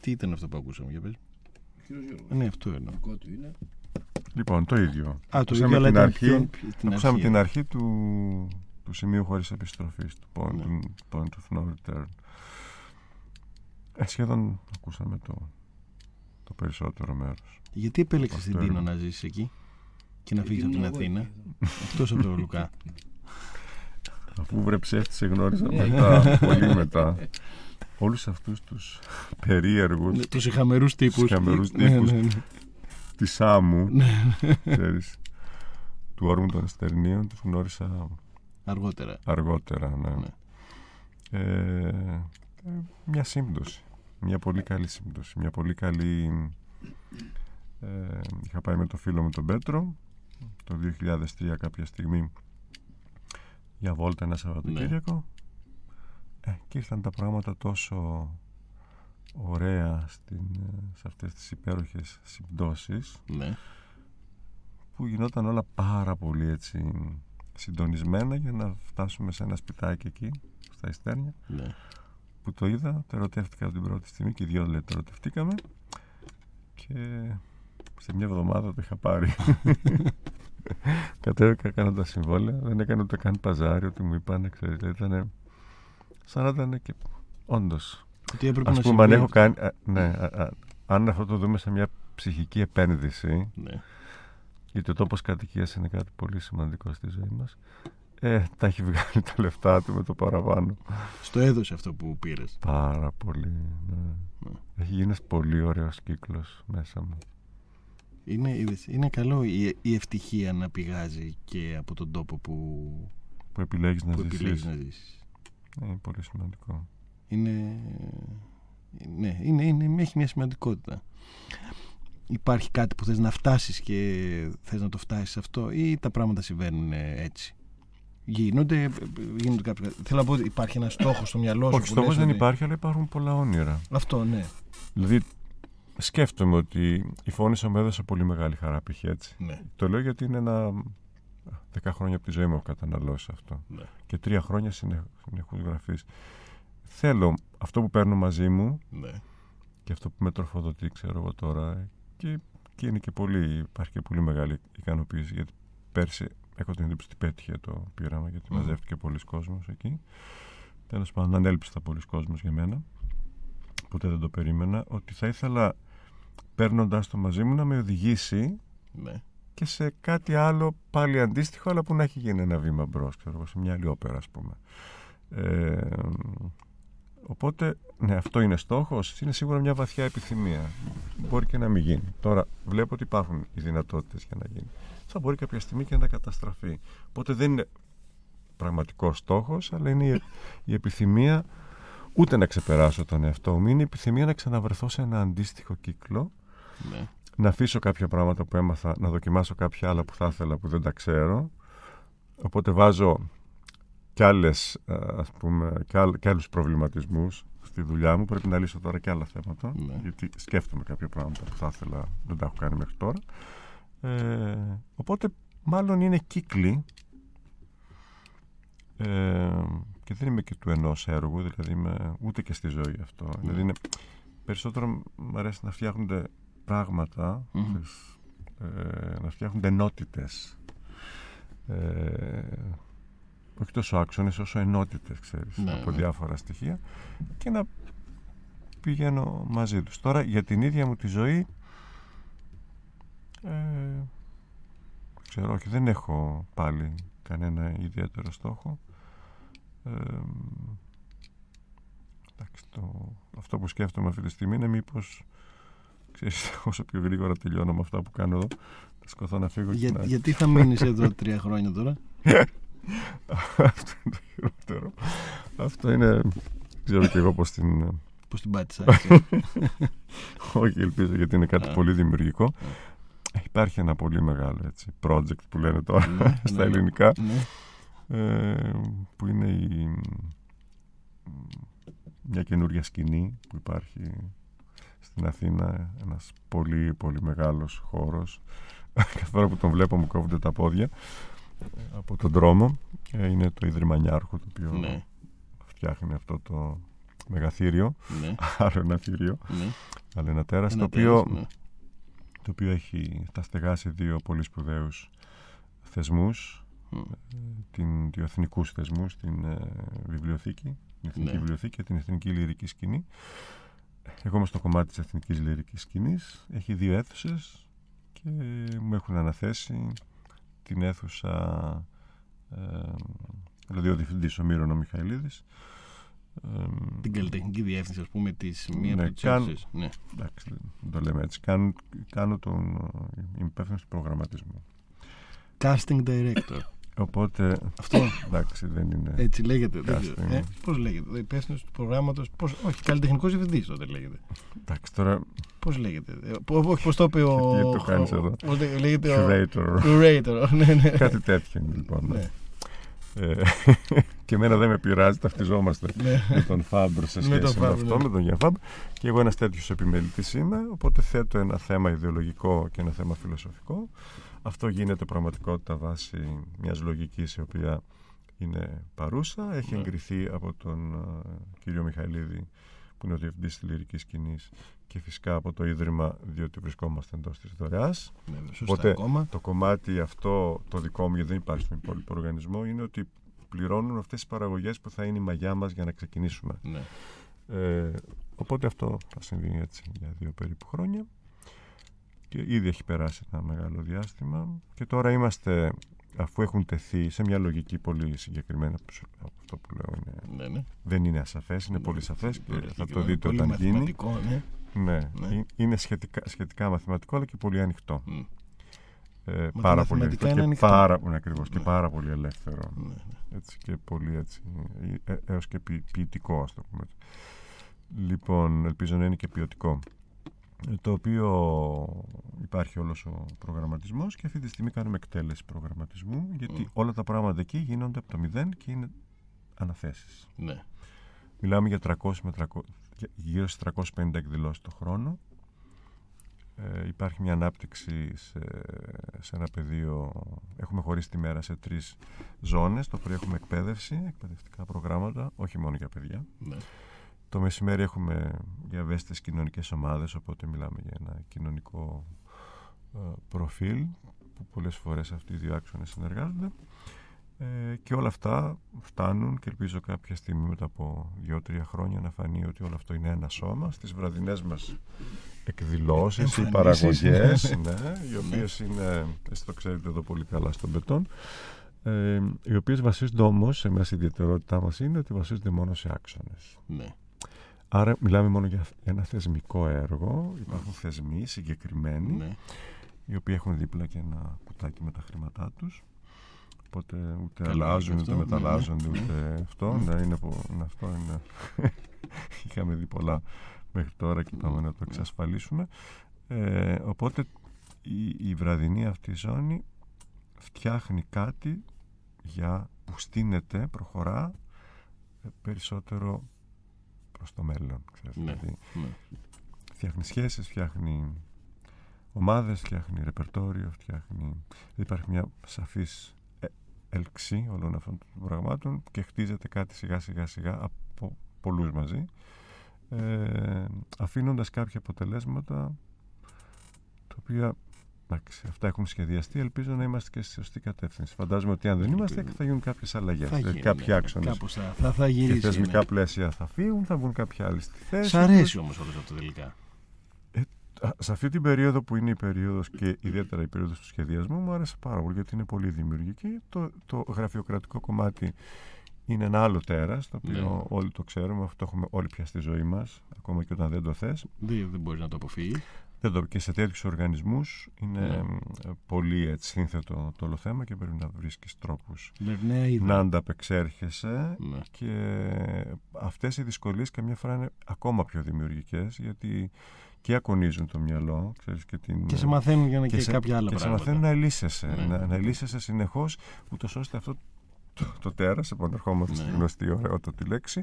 Τι ήταν αυτό που ακούσαμε, για πες. Κύριος Γιώργος. Ε, Ναι, αυτό εννοώ. Δικό του είναι. Λοιπόν, το ίδιο. Α, το Ακούσαμε ίδιο, αλλά την ήταν αρχή, πιο- πιο- την ακούσαμε αρχή, την ε. αρχή του, του σημείου χωρίς επιστροφής, του point, Ναι. του point of no return. Ε, σχεδόν ακούσαμε το, το περισσότερο μέρος. Γιατί επέλεξες Αυτός την Τίνο είναι. να ζήσεις εκεί και να Γιατί φύγεις από την ήμουν εγώ Αθήνα, εκεί. εκτός από τον Λουκά. <laughs> Αφού βρεψε σε γνώρισα Ναι. μετά, πολύ μετά, <laughs> όλους αυτούς τους περίεργους Ναι, Τους ηχαμερούς τύπους. ηχαμερούς Ναι, τύπους. ναι, ναι. της Σάμου, Ναι, ξέρεις, του όρμου των Εστερνίων, τους γνώρισα Αργότερα. αργότερα, ναι. Ναι. Ε, ε, μια σύμπτωση. Μια πολύ καλή σύμπτωση. Μια πολύ καλή... Ε, είχα πάει με το φίλο μου τον Πέτρο το 2003 κάποια στιγμή για βόλτα ένα Σαββατοκύριακο ε, και ήρθαν τα πράγματα τόσο ωραία στην, ε, σε αυτές τις υπέροχες συμπτώσεις Ναι. που γινόταν όλα πάρα πολύ έτσι συντονισμένα για να φτάσουμε σε ένα σπιτάκι εκεί στα Ιστέρνια ναι. που το είδα, το ερωτεύτηκα από την πρώτη στιγμή και οι δυο λέει το ερωτευτήκαμε και σε μια εβδομάδα το είχα πάρει <laughs> κατέβηκα, έκανα τα συμβόλαια δεν έκανε ούτε καν παζάρι ότι μου είπαν ξέρεις, δηλαδή ήταν σαν να ήταν και όντως Τι έπρεπε ας να πούμε αν συμβεί; έχω αυτό. κάνει α, ναι, α, α, αν αυτό το δούμε σε μια ψυχική επένδυση Ναι. γιατί ο τόπος κατοικίας είναι κάτι πολύ σημαντικό στη ζωή μας ε, τα έχει βγάλει τα λεφτά του με το παραπάνω Στο έδωσε αυτό που πήρες. Πάρα πολύ. Ναι. Ναι. Έχει γίνει ένας πολύ ωραίος κύκλος μέσα μου. Είναι, είδες, είναι καλό η, η ευτυχία να πηγάζει και από τον τόπο που, Που επιλέγεις να που ζήσεις. επιλέγεις να ζήσεις. Είναι πολύ σημαντικό. Είναι, ναι, είναι, είναι, έχει μια σημαντικότητα. Υπάρχει κάτι που θες να φτάσεις και θες να το φτάσεις αυτό ή τα πράγματα συμβαίνουν ε, έτσι; Γίνονται, ε, γίνονται κάποια... Θέλω να πω ότι υπάρχει ένας στόχος στο μυαλό σου. Όχι, που στόχος λες δεν ότι- υπάρχει, αλλά υπάρχουν πολλά όνειρα. Αυτό, ναι. Δηλαδή, σκέφτομαι ότι η φωνή μου έδωσε πολύ μεγάλη χαρά, π.χ. έτσι. ναι. Το λέω γιατί είναι ένα. Δέκα χρόνια από τη ζωή μου έχω καταναλώσει αυτό. ναι. Και τρία χρόνια συνεχώ γραφής. Θέλω αυτό που παίρνω μαζί μου ναι. και αυτό που με τροφοδοτεί, ξέρω εγώ τώρα. Και, και είναι και πολύ, υπάρχει και πολύ μεγάλη ικανοποίηση γιατί πέρσι έχω την εντύπωση ότι πέτυχε το πείραμα γιατί Μμμ. μαζεύτηκε πολλοί κόσμος εκεί. Τέλος πάντων, ανέλπιστα πολλοί κόσμος για μένα. Ποτέ δεν το περίμενα. Ότι θα ήθελα παίρνοντα το μαζί μου να με οδηγήσει ναι. Και σε κάτι άλλο πάλι αντίστοιχο, αλλά που να έχει γίνει ένα βήμα μπρος, ξέρω εγώ, σε μια άλλη όπερα, ας πούμε. Ε, οπότε, ναι, αυτό είναι στόχος. Είναι σίγουρα μια βαθιά επιθυμία. Μπορεί και να μην γίνει. Τώρα, βλέπω ότι υπάρχουν οι δυνατότητες για να γίνει. Θα μπορεί κάποια στιγμή και να καταστραφεί. Οπότε δεν είναι πραγματικός στόχος, αλλά είναι η, η επιθυμία ούτε να ξεπεράσω τον εαυτό μου. Είναι η επιθυμία να ξαναβρεθώ σε ένα αντίστοιχο κύκλο ναι. Να αφήσω κάποια πράγματα που έμαθα, να δοκιμάσω κάποια άλλα που θα ήθελα που δεν τα ξέρω. Οπότε βάζω κι, άλλες, ε, ας πούμε, κι, άλλ, κι άλλους προβληματισμούς στη δουλειά μου. Πρέπει να λύσω τώρα και άλλα θέματα, Ναι. γιατί σκέφτομαι κάποια πράγματα που θα ήθελα, δεν τα έχω κάνει μέχρι τώρα. Ε, οπότε μάλλον είναι κύκλοι ε, και δεν είμαι και του ενός έργου, δηλαδή είμαι ούτε και στη ζωή αυτό. Ναι. Δηλαδή είναι, περισσότερο μου αρέσει να φτιάχνονται πράγματα, Μμμ. ξέρεις, ε, να φτιάχνονται ενότητες. Ε, όχι τόσο άξονες όσο ενότητες, ξέρεις, Ναι, από ναι. διάφορα στοιχεία και να πηγαίνω μαζί τους. Τώρα για την ίδια μου τη ζωή ε, ξέρω, όχι, δεν έχω πάλι κανένα ιδιαίτερο στόχο. Ε, εντάξει, το, αυτό που σκέφτομαι αυτή τη στιγμή είναι μήπως ξέρεις, <laughs> όσο πιο γρήγορα τελειώνω με αυτά που κάνω εδώ θα σκοθώ να φύγω Για, και να... γιατί θα μείνεις εδώ τρία χρόνια τώρα; <laughs> αυτό είναι το χειρότερο. Αυτό είναι... Ξέρω και εγώ πώς την... Πώς την πάτησα. <laughs> Όχι, ελπίζω γιατί είναι κάτι Α. πολύ δημιουργικό. Υπάρχει ένα πολύ μεγάλο έτσι, project που λένε τώρα Ναι, στα ναι. ελληνικά ναι. ε, που είναι η, μια καινούργια σκηνή που υπάρχει στην Αθήνα ένας πολύ πολύ μεγάλος χώρος <laughs> κάθε φορά που τον βλέπω μου κόβονται τα πόδια ε, από τον δρόμο ε, είναι το Ίδρυμα Νιάρχου το οποίο ναι. φτιάχνει αυτό το μεγαθύριο, Ναι, <laughs> άλλο ένα θύριο, ναι. άλλο ένα τέρας, Ένα το, οποίο, τέρας, ναι. το οποίο έχει θα στεγάσει δύο πολύ σπουδαίους θεσμούς, Μμ. την, δύο εθνικούς θεσμούς, την ε, βιβλιοθήκη, την Εθνική Ναι. Βιβλιοθήκη και την Εθνική Λυρική Σκηνή. Εγώ είμαι στο κομμάτι της Εθνικής Λυρικής Σκηνής. Έχει δύο αίθουσες και μου έχουν αναθέσει την αίθουσα ε, δηλαδή ο διευθυντής ο Μύρον ο Μιχαηλίδης ε, Την καλλιτεχνική διεύθυνση, ας πούμε, της μία Ναι, από τις καν- αίθουσες. Ναι. εντάξει δεν το λέμε έτσι κάνω, κάνω τον ε, είμαι υπεύθυνος του προγραμματισμού Casting director. Οπότε Αυτό εντάξει δεν είναι έτσι λέγεται. δεν ξέρω. Casting. Ε, Πώς λέγεται. Υπεύθυνος του προγράμματος. Όχι, καλλιτεχνικός διευθυντής τότε λέγεται. εντάξει τώρα Πώς λέγεται. Ε, πο- Όχι, πώς το είπε ο. <laughs> Γιατί το κάνεις ο- εδώ; Πώς λέ- λέγεται ο. curator Curator. Ναι, ναι. κάτι τέτοιο είναι, λοιπόν Ναι, ε, <laughs> και εμένα δεν με πειράζει ταυτιζόμαστε ναι. με τον Φάμπρ σε Με σχέση τον με, Φάμπρ, αυτό, ναι. με τον Γιάνν Φάμπρ. Και εγώ ένας τέτοιος επιμελητής είμαι, οπότε θέτω ένα θέμα ιδεολογικό και ένα θέμα φιλοσοφικό. Αυτό γίνεται πραγματικότητα βάσει μιας λογικής η οποία είναι παρούσα. Έχει Ναι. εγκριθεί από τον ε, κύριο Μιχαηλίδη, που είναι ο διευθυντής της λυρικής σκηνής, και φυσικά από το Ίδρυμα, διότι βρισκόμαστε εντός της δωρεάς. Ναι, Σωστά Οπότε ακόμα. το κομμάτι αυτό, το δικό μου, γιατί δεν υπάρχει στον υπόλοιπο οργανισμό, είναι ότι πληρώνουν αυτές τις παραγωγές που θα είναι η μαγιά μας για να ξεκινήσουμε. Ναι. Ε, οπότε αυτό θα συμβεί έτσι για δύο περίπου χρόνια. Και ήδη έχει περάσει ένα μεγάλο διάστημα. Και τώρα είμαστε, αφού έχουν τεθεί σε μια λογική πολύ συγκεκριμένη, αυτό που λέω είναι, Ναι, ναι. δεν είναι ασαφές, είναι Ναι, πολύ σαφές και πολύ θα το συγκεκριμένο, δείτε πολύ όταν γίνει. μαθηματικό, ναι. Ναι, Ναι. Ε- είναι σχετικά, σχετικά μαθηματικό αλλά και πολύ ανοιχτό. Μμ. Ε, Μα πάρα τα πολύ μαθηματικά ανοιχτό είναι και ανοιχτά. πάρα, ναι, ακριβώς, και Ναι. πάρα πολύ ελεύθερο. Ναι, ναι. Έτσι, και πολύ έτσι, ε, ε, έως και ποιη- ποιητικό ας το πούμε έτσι. Λοιπόν, ελπίζω να είναι και ποιοτικό. Ε, Το οποίο υπάρχει όλος ο προγραμματισμός και αυτή τη στιγμή κάνουμε εκτέλεση προγραμματισμού γιατί Μμ. όλα τα πράγματα εκεί γίνονται από το μηδέν και είναι αναθέσεις. Ναι. Μιλάμε για 300 με 300, για- γύρω στις 350 εκδηλώσεις το χρόνο. Ε, υπάρχει μια ανάπτυξη σε, σε ένα πεδίο. Έχουμε χωρίσει τη μέρα σε τρεις ζώνες. Το πρωί έχουμε εκπαίδευση, εκπαιδευτικά προγράμματα, όχι μόνο για παιδιά. ναι. Το μεσημέρι έχουμε για ευαίσθητες κοινωνικές ομάδες, οπότε μιλάμε για ένα κοινωνικό ε, προφίλ που πολλές φορές αυτοί οι δύο άξονες συνεργάζονται. Ε, και όλα αυτά φτάνουν και ελπίζω κάποια στιγμή μετά από δύο-τρία χρόνια να φανεί ότι όλο αυτό είναι ένα σώμα στις βραδινές μας εκδηλώσεις ή Εμφανίσεις. παραγωγές <laughs> ναι, οι οποίες είναι, εσείς το ξέρετε εδώ πολύ καλά στον πετόν ε, οι οποίες βασίζονται όμως σε μια ιδιαιτερότητά μας είναι ότι βασίζονται μόνο σε άξονες ναι. Άρα μιλάμε μόνο για ένα θεσμικό έργο. Υπάρχουν θεσμοί συγκεκριμένοι ναι. οι οποίοι έχουν δίπλα και ένα κουτάκι με τα χρήματά τους. Οπότε ούτε Καλό αλλάζουν είναι ούτε αυτό, ναι, μεταλλάζονται ναι. ούτε αυτό. Ναι, είναι, πο- είναι αυτό είναι. <laughs> Είχαμε δει πολλά μέχρι τώρα και είπαμε να το εξασφαλίσουμε. Ε, οπότε η, η βραδινή αυτή ζώνη φτιάχνει κάτι για που στείνεται, προχωρά ε, περισσότερο προς το μέλλον ξέρεις, Ναι. δηλαδή ναι. φτιάχνει σχέσεις, φτιάχνει ομάδες, φτιάχνει ρεπερτόριο, φτιάχνει... Υπάρχει μια σαφής ε- έλξη όλων αυτών των πραγμάτων και χτίζεται κάτι σιγά σιγά σιγά από πολλούς μαζί ε, αφήνοντας κάποια αποτελέσματα τα οποία εντάξει, αυτά έχουν σχεδιαστεί ελπίζω να είμαστε και στη σωστή κατεύθυνση φαντάζομαι ότι αν δεν είμαστε θα γίνουν κάποιες αλλαγές Θα δηλαδή γίνει, κάποιοι ναι. άξονες Κάπως θα, θα, θα και γυρίσει. θεσμικά ναι. πλαίσια θα φύγουν θα βγουν κάποιοι άλλοι στη θέση Σ' αρέσει όμως όλος αυτό τελικά. Α, σε αυτή την περίοδο που είναι η περίοδος και ιδιαίτερα η περίοδος του σχεδιασμού μου άρεσε πάρα πολύ γιατί είναι πολύ δημιουργική. Το, το γραφειοκρατικό κομμάτι είναι ένα άλλο τέρας το οποίο Ναι. όλοι το ξέρουμε, αυτό το έχουμε όλοι πια στη ζωή μας ακόμα και όταν δεν το θες. Δεν, δεν μπορείς να το αποφύγεις. Δεν το, και σε τέτοιους οργανισμούς είναι Ναι. μ, πολύ έτσι, σύνθετο το όλο θέμα και πρέπει να βρίσκεις τρόπους Με νέα ιδέα. να ανταπεξέρχεσαι Ναι. και αυτές οι δυσκολίες καμιά φορά είναι ακόμα πιο δημιουργικές γιατί και ακονίζουν το μυαλό ξέρεις, και, την, Και σε μαθαίνουν για να και, σε, κάποια άλλα και σε πράγματα. μαθαίνουν να ελίσσεσαι, Ναι. να, να ελίσσεσαι συνεχώς ούτως ώστε αυτό το, το τέρας, επανερχόμαστε στη Ναι. γνωστή ωραιότατη λέξη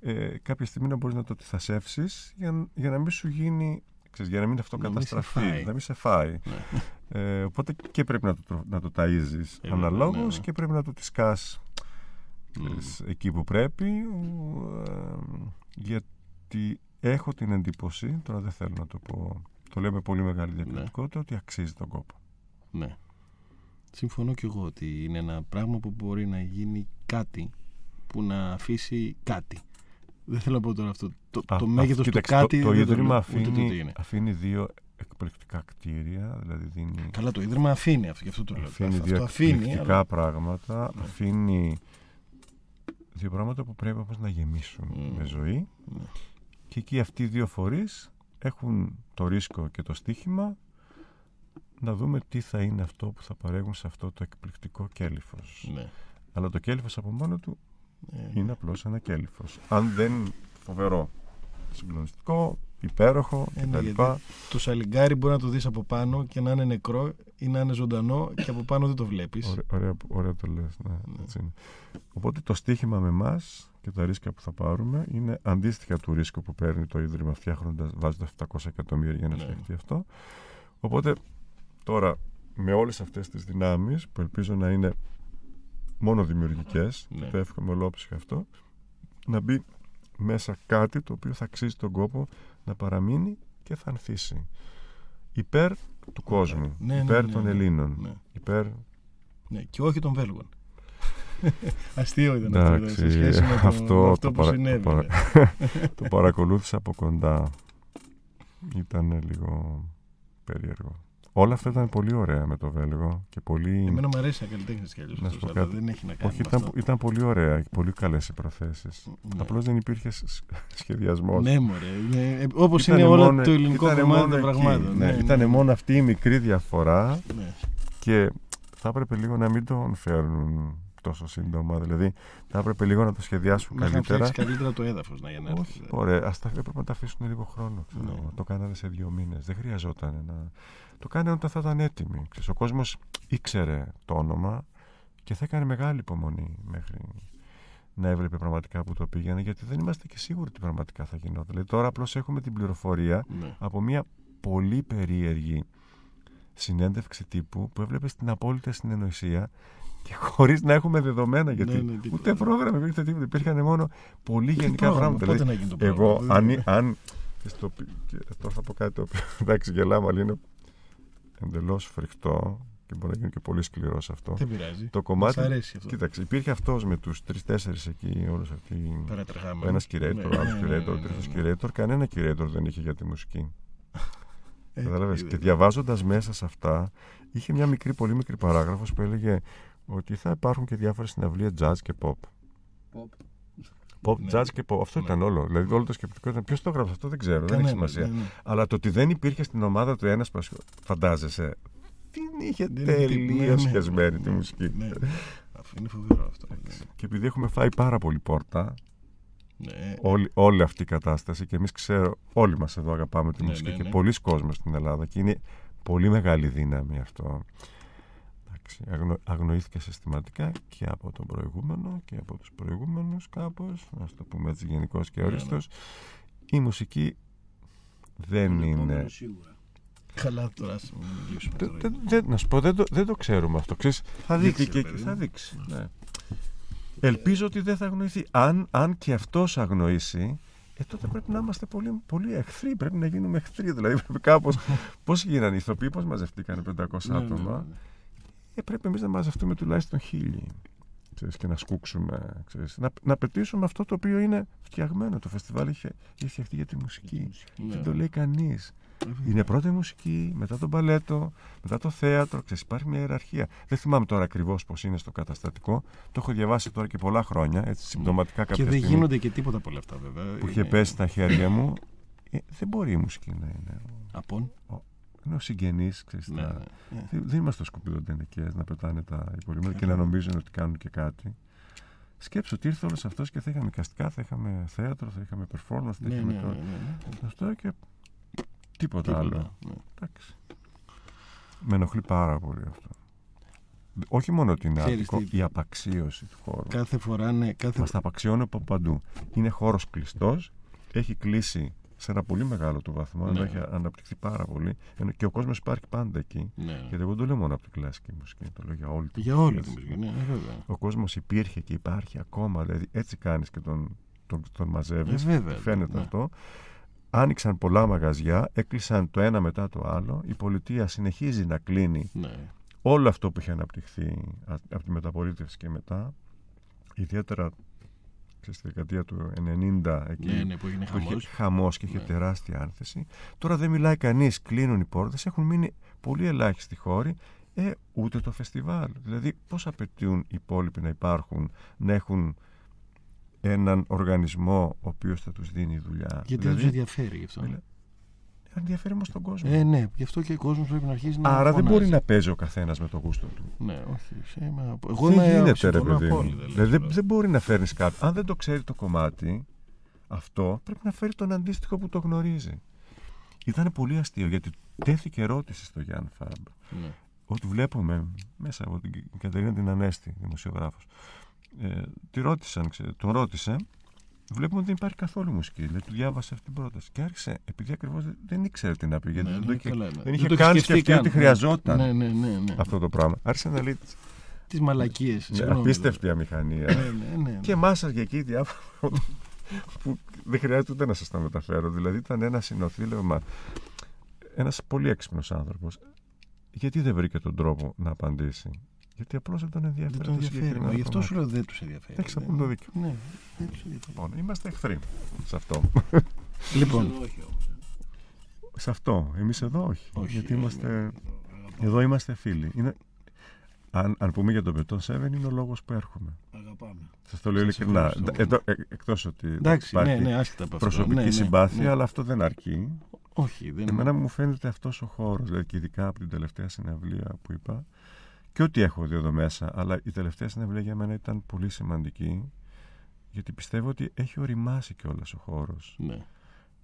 ε, κάποια στιγμή να μπορείς να το θασεύσεις για, για να μην σου γίνει ξέρεις, για να μην αυτό Να μην σε καταστραφεί, φάει. να μην σε φάει. Ναι. Ε, οπότε και πρέπει να το, τρο- να το ταΐζεις Ε, βέβαια, αναλόγως ναι, ναι. και πρέπει να το τισκάς Μμ. ξέρεις, εκεί που πρέπει ε, γιατί έχω την εντύπωση, τώρα δεν θέλω να το πω, το λέω με πολύ μεγάλη διακριτικότητα, ότι αξίζει τον κόπο. Ναι. Συμφωνώ κι εγώ ότι είναι ένα πράγμα που μπορεί να γίνει κάτι που να αφήσει κάτι. Δεν θέλω να πω τώρα αυτό. Το, Α, το α, μέγεθος του κοίταξε, κάτι. Το, το δεν Ίδρυμα λέω, ούτε το τι αφήνει, είναι. αφήνει δύο εκπληκτικά κτίρια, δηλαδή δίνει, Καλά, το Ίδρυμα αφήνει αυτό, γι' αυτό το λέω. αφήνει αυτό δύο αφήνει. εκπληκτικά αλλά- πράγματα, Ναι. αφήνει δύο πράγματα που πρέπει όμως να γεμίσουν Μμ. με ζωή Ναι. και εκεί αυτοί οι δύο φορείς έχουν το ρίσκο και το στίχημα να δούμε τι θα είναι αυτό που θα παρέχουν σε αυτό το εκπληκτικό κέλυφος. Ναι. Αλλά το κέλυφος από μόνο του Ε, είναι απλώς ένα κέλυφος. Αν δεν φοβερό, συγκλονιστικό, υπέροχο Ε, ναι, κτλ. γιατί Το σαλιγκάρι μπορεί να το δεις από πάνω και να είναι νεκρό ή να είναι ζωντανό και από πάνω δεν το βλέπεις. Ωραία, ωραία, ωραία το λες, ναι, Ναι. έτσι είναι. Οπότε το στίχημα με εμάς και τα ρίσκα που θα πάρουμε είναι αντίστοιχα του ρίσκου που παίρνει το Ίδρυμα φτιάχνοντας, βάζοντας 700 εκατομμύρια για να Ναι. φτιαχτεί αυτό. Οπότε τώρα με όλες αυτές τις δυνάμεις που ελπίζω να είναι μόνο δημιουργικές, Ναι. το εύχομαι ολόψυχα αυτό, να μπει μέσα κάτι το οποίο θα αξίζει τον κόπο να παραμείνει και θα ανθίσει. Υπέρ του κόσμου, Ναι, ναι, υπέρ ναι, των ναι. Ελλήνων, Ναι. υπέρ Ναι, και όχι των Βέλγων. Αστείο ήταν αυτό Εντάξει, σε σχέση με το, αυτό με αυτό το που παρα- συνέβη. το παρα- ναι. <laughs> το παρακολούθησα από κοντά. Ήταν λίγο περίεργο. Όλα αυτά ήταν πολύ ωραία με το Βέλγο και πολύ... Εμένα μου αρέσει να καλλιτέχνη κι αλλιώς Να σου αυτό, πω αλλά κάτι. δεν έχει να κάνει Όχι, με ήταν, αυτό. ήταν πολύ ωραία και πολύ καλές οι προθέσεις. Ναι. Απλώς δεν υπήρχε σ- σχεδιασμός. Ναι, μωρέ. Ναι, Όπως Ήτανε είναι όλο μόνο- το ελληνικό ήτανε κομμάτι μόνο των εκεί. πραγμάτων. Ναι, ναι, ήταν ναι. μόνο αυτή η μικρή διαφορά Ναι. και θα έπρεπε λίγο να μην τον φέρνουν τόσο σύντομα. Δηλαδή, θα έπρεπε λίγο να το σχεδιάσουν Να είχαν καλύτερα. φτιάξει καλύτερα το έδαφος να για να έρθει. Όχι, δηλαδή. ωραία. Ας τα, έπρεπε να τα αφήσουν λίγο χρόνο. Ξέρω. Ναι. εγώ. Το κάνανε σε δύο μήνες. Δεν χρειαζόταν να. Το κάνανε όταν θα ήταν έτοιμοι. Ξέρεις, ο κόσμος ήξερε το όνομα και θα έκανε μεγάλη υπομονή μέχρι να έβλεπε πραγματικά που το πήγαινε, γιατί δεν είμαστε και σίγουροι ότι πραγματικά θα γινόταν. Δηλαδή, τώρα απλώς έχουμε την πληροφορία Ναι. από μια πολύ περίεργη συνέντευξη τύπου που έβλεπε στην απόλυτη συνεννοησία και <laughs> χωρίς να έχουμε δεδομένα γιατί Ναι, ναι, τίποτα. ούτε πρόγραμμα υπήρχε τίποτα. Υπήρχαν μόνο πολύ Τι γενικά πρόγραμμα, πράγματα. Πότε Δηλαδή, να γίνει το εγώ, πρόγραμμα. αν, δεν- αν και στο, και τώρα θα πω κάτι το οποίο <laughs> εντάξει γελάμε, αλλά είναι εντελώς φρικτό και μπορεί να γίνει και πολύ σκληρό σε αυτό. Δεν πειράζει. Το κομμάτι. Μας αρέσει αυτό. Κοίταξε, υπήρχε αυτός με τους τρει-τέσσερι εκεί, όλους αυτοί. Παρατρεχάμε. Ο ένα curator, Ναι, ο ναι, άλλο ναι, curator, ναι, ο ναι, τρίτο ναι. curator. Κανένα curator δεν είχε για τη μουσική. Ε, Καταλαβες. είδε. Και διαβάζοντας μέσα σε αυτά, είχε μια μικρή, πολύ μικρή παράγραφος που έλεγε ότι θα υπάρχουν και διάφορες συναυλίες jazz και pop. Pop. Pop, Ναι. jazz και pop. Αυτό Ναι. ήταν όλο. Δηλαδή, όλο το σκεπτικό ήταν. Ποιος το έγραψε αυτό, δεν ξέρω, δεν Κανένας, έχει σημασία. ναι, ναι. Αλλά το ότι δεν υπήρχε στην ομάδα του ένας που ασχολ- φαντάζεσαι. Δεν είχε Δεν είχε τίποτα. Ναι, τελείω ναι. σχεσμένη τη Ναι, μουσική. ναι. Αυτό είναι φοβερό αυτό. Και επειδή έχουμε φάει πάρα πολύ πόρτα, Ναι. όλη, όλη αυτή η κατάσταση και εμείς ξέρω, όλοι μας εδώ αγαπάμε τη Ναι, μουσική ναι, και ναι. πολλοί κόσμοι στην Ελλάδα και είναι πολύ μεγάλη δύναμη αυτό. Εντάξει, αγνο, αγνοήθηκε συστηματικά και από τον προηγούμενο και από τους προηγούμενους κάπως, να το πούμε έτσι γενικός και Ναι, ναι. όριστος. Η μουσική δεν Τον είναι... επόμενο Σίγουρα. Καλά τώρα ας μιλήσουμε Δε- τώρα. δε- δε- να σου πω, δεν το, δεν το ξέρουμε αυτό. Ξέρεις, Θα δείξει, γιατί ρε και- παιδί. θα δείξει. Ναι. Ελπίζω ότι δεν θα αγνοηθεί. Αν, αν και αυτός αγνοήσει, ε, τότε πρέπει να είμαστε πολύ, πολύ εχθροί. Πρέπει να γίνουμε εχθροί. Δηλαδή, πρέπει <laughs> κάπως. <laughs> Πώς γίνανε οι ηθοποιοί, πώς μαζευτήκανε 500 Ναι, ναι, άτομα. Ναι. Ε, πρέπει εμείς να μαζευτούμε τουλάχιστον χίλιοι. Ξέρεις, και να σκούξουμε. Ξέρεις, να, να πετύσουμε αυτό το οποίο είναι φτιαγμένο. Το φεστιβάλ είχε, είχε φτιαχτεί για τη μουσική. Ναι. Δεν το λέει κανείς. Ε, Είναι πρώτα η μουσική, μετά το μπαλέτο, μετά το θέατρο. Ξέρεις, υπάρχει μια ιεραρχία. Δεν θυμάμαι τώρα ακριβώς πώς είναι στο καταστατικό. Το έχω διαβάσει τώρα και πολλά χρόνια, έτσι συμπτωματικά κάποια Και δεν στιγμή γίνονται και τίποτα από όλα αυτά βέβαια. που είχε Είναι- πέσει στα χέρια μου. Ε, δεν μπορεί η μουσική να είναι. Απόν. Είναι ο συγγενής, Ναι, ναι, ναι. Δεν δεν είμαστε σκουπίδο τενεκέ να πετάνε τα υπολείμματα και να Καλά. νομίζουν ότι κάνουν και κάτι. Σκέψου ότι ήρθε όλος αυτός και θα είχαμε καστικά, θα είχαμε θέατρο, θα είχαμε performance, θα Ναι, είχαμε ναι, το. ναι, ναι. Αυτό και τίποτα, Τίποτα, άλλο. ναι. Εντάξει. Με ενοχλεί πάρα πολύ αυτό. Όχι μόνο ότι είναι Ξέρεις άδικο, τι- η απαξίωση του χώρου. Κάθε φορά, ναι, κάθε Μας τα απαξιώνει από παντού. Είναι χώρος κλειστός, έχει κλείσει σε ένα πολύ μεγάλο του βαθμό, ενώ Ναι. έχει αναπτυχθεί πάρα πολύ. Ενώ και ο κόσμος υπάρχει πάντα εκεί. Ναι. Γιατί εγώ δεν το λέω μόνο από την κλασική μουσική, το λέω για όλη τη Για όλη τη μουσική. μουσική, ναι, βέβαια. Ο κόσμος υπήρχε και υπάρχει ακόμα. Δηλαδή, έτσι κάνεις και τον τον, τον μαζεύεις. Ε, βέβαια, Φαίνεται ναι. αυτό. Άνοιξαν πολλά μαγαζιά, έκλεισαν το ένα μετά το άλλο. Η πολιτεία συνεχίζει να κλείνει Ναι. όλο αυτό που είχε αναπτυχθεί α- από τη μεταπολίτευση και μετά. Ιδιαίτερα ξέρεις, στη δεκαετία του 90 εκεί. Ναι, ναι, που έγινε που είχε χαμός. χαμός και είχε Ναι. τεράστια άνθηση. Τώρα δεν μιλάει κανείς, κλείνουν οι πόρτες, έχουν μείνει πολύ ελάχιστοι χώροι, ε, ούτε το φεστιβάλ. Δηλαδή πώς απαιτούν οι υπόλοιποι να υπάρχουν, να έχουν έναν οργανισμό ο οποίος θα τους δίνει δουλειά; Γιατί δεν δηλαδή, τους ενδιαφέρει γι' αυτό. Μιλά- ενδιαφέρει όμως τον κόσμο. Ε, ναι, γι' αυτό και ο κόσμος πρέπει να αρχίσει να. Άρα δεν φωνάζει. μπορεί να παίζει ο καθένας με το γούστο του. Ναι, όχι. σε- μα- Εγώ δεν είμαι γίνεται ρε συμφωνώ παιδί μου. απόλυτα, λες, Δηλαδή, δεν, τώρα. δεν μπορεί να φέρνεις κάποιον. Αν δεν το ξέρει το κομμάτι αυτό, πρέπει να φέρει τον αντίστοιχο που το γνωρίζει. Ήταν πολύ αστείο γιατί τέθηκε ερώτηση στο Γιάνν Φαμπ. Ναι. Ότι βλέπουμε μέσα από την Κατερίνα την Ανέστη, δημοσιογράφος. Ε, τη ρώτησαν, ξέρε, τον ρώτησε. Βλέπουμε ότι δεν υπάρχει καθόλου μουσική. Λέει, του διάβασε αυτή την πρόταση. Και άρχισε, επειδή ακριβώς δεν, δεν ήξερε τι να πει. Γιατί Ναι, δεν, ναι, το είχε, καλά, ναι. δεν Δεν είχε το καν σκεφτεί σκεφτεί καν. ότι χρειαζόταν Ναι, ναι, ναι. ναι. αυτό το πράγμα. Άρχισε να λέει Τι μαλακίες. ναι, απίστευτη αμηχανία. Ναι, ναι, ναι. Και μάσαγε εκεί διάφορα <laughs> που δεν χρειάζεται ούτε να σας τα μεταφέρω. Δηλαδή ήταν ένα συνοθήλευμα. Ένας πολύ έξυπνος άνθρωπος. Γιατί δεν βρήκε τον τρόπο να απαντήσει; Γιατί απλώς δεν τον ενδιαφέρει. Δεν τον το ενδιαφέρει. συγκεκριμένο Μα γι' αυτό κομμάτι. σου λέω δεν τους ενδιαφέρει. Έχεις Ναι. απόλυτο δίκιο. Ναι, δεν τους ενδιαφέρει. Λοιπόν, είμαστε εχθροί σε αυτό. Λοιπόν, όχι όμως. σε αυτό. Εμείς εδώ όχι. Όχι, γιατί ε, είμαστε. ναι. Εδώ είμαστε φίλοι. Είναι... Αν, αν πούμε για τον Πετών Σέβεν, είναι ο λόγος που έρχομαι. Αγαπάμε. Σας το λέω Σας ειλικρινά. ευχαριστώ. Εδώ, ε, εκτός ότι εντάξει, ναι, υπάρχει ναι, άσχετα από αυτό. προσωπική Ναι, ναι, συμπάθεια, ναι. αλλά αυτό δεν αρκεί. Όχι, δεν Εμένα μου φαίνεται αυτός ο χώρος, δηλαδή και ειδικά από την τελευταία συναυλία που είπα, και ό,τι έχω δει εδώ μέσα, αλλά η τελευταία συναυλία για μένα ήταν πολύ σημαντική, γιατί πιστεύω ότι έχει οριμάσει κιόλας ο χώρος Ναι.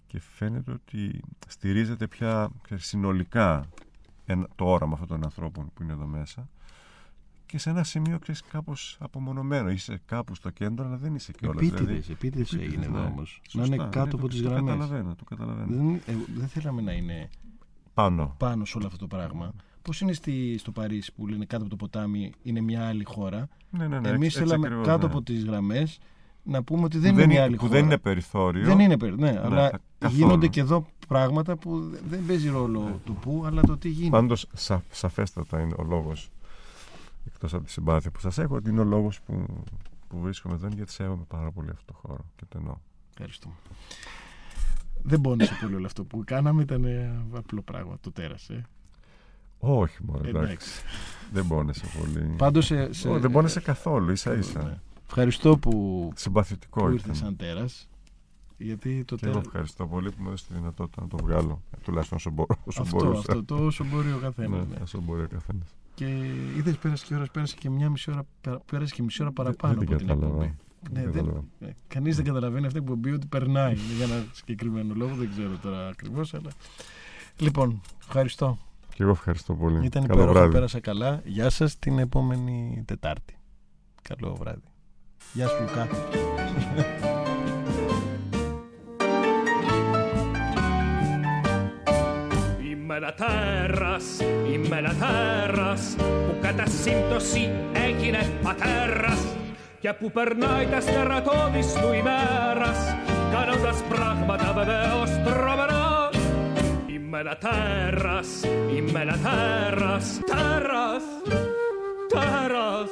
και φαίνεται ότι στηρίζεται πια ξέρεις, συνολικά ένα- το όραμα αυτών των ανθρώπων που είναι εδώ μέσα και σε ένα σημείο ξέρεις, κάπως απομονωμένο. Είσαι κάπου στο κέντρο, αλλά δεν είσαι κιόλας. Επίτηδες, δηλαδή. επίτηδες Επίτηδες, έγινε εδώ ναι. όμως. Να Σωστά, είναι ναι, κάτω το- από τις το γραμμές. καταλαβαίνω, το καταλαβαίνω. Δεν, ε, δεν θέλαμε να είναι Πάνω. πάνω σε όλο αυτό το πράγμα. Πώς είναι στη, στο Παρίσι που λένε κάτω από το ποτάμι είναι μια άλλη χώρα; Ναι, ναι, ναι, Εμείς έτσι- έτσι θέλαμε ακριβώς, κάτω ναι. από τις γραμμές να πούμε ότι Που δεν είναι μια άλλη που χώρα. δεν είναι περιθώριο. Δεν είναι περί- ναι, αλλά κα- καθόλου. γίνονται και εδώ πράγματα που δεν- δεν παίζει ρόλο το πού, αλλά το τι γίνεται. Πάντως, σα, σαφέστατα είναι ο λόγος. Εκτός από τη συμπάθεια που σας έχω, ότι είναι ο λόγος που, που βρίσκομαι εδώ είναι γιατί σέβομαι πάρα πολύ αυτό το χώρο και το εννοώ. Ευχαριστούμε. Δεν πόνισε πολύ όλο αυτό που κάναμε, ήταν ε, απλό πράγμα. Το τέρασε. Όχι, μόνο εντάξει. Εντάξει. Δεν πόνεσε πολύ. Πάντως σε, σε- Όχι, δεν πόνεσε καθόλου, ίσα ίσα. Ναι. Ευχαριστώ που, Συμπαθητικό που ήταν. ήρθες σαν τέρας. Γιατί το Και εγώ τέρας... ευχαριστώ πολύ που μου έδωσε τη δυνατότητα να το βγάλω. Ε, Τουλάχιστον όσο, μπορώ, όσο Αυτό, μπορούσα. αυτό, το όσο μπορεί ο καθένας. Ναι, όσο μπορεί ο καθένας. Και είδες πέρασε και ώρα, πέρασε και μια μισή ώρα, πέρα- πέρασε και μισή ώρα παραπάνω δεν από την κατάλαβα. εκπομπή. Ναι, δεν, ε, κανείς δεν καταλαβαίνει αυτή την εκπομπή ότι περνάει για ένα συγκεκριμένο λόγο, δεν ξέρω τώρα ακριβώς, αλλά... Λοιπόν, ευχαριστώ. Και εγώ ευχαριστώ πολύ. Ήταν Καλό υπέροχο, βράδυ. πέρασα καλά. Γεια σας την επόμενη Τετάρτη. Καλό βράδυ. Γεια σου Λουκά. Είμαι ένα τέρας, είμαι ένα τέρας που κατά σύμπτωση έγινε πατέρας και που περνάει τα στερατώδης του ημέρας κάνοντας πράγματα βεβαίως τρομερά Είμαι ένα τέρας, είμαι ένα τέρας, τέρας, τέρας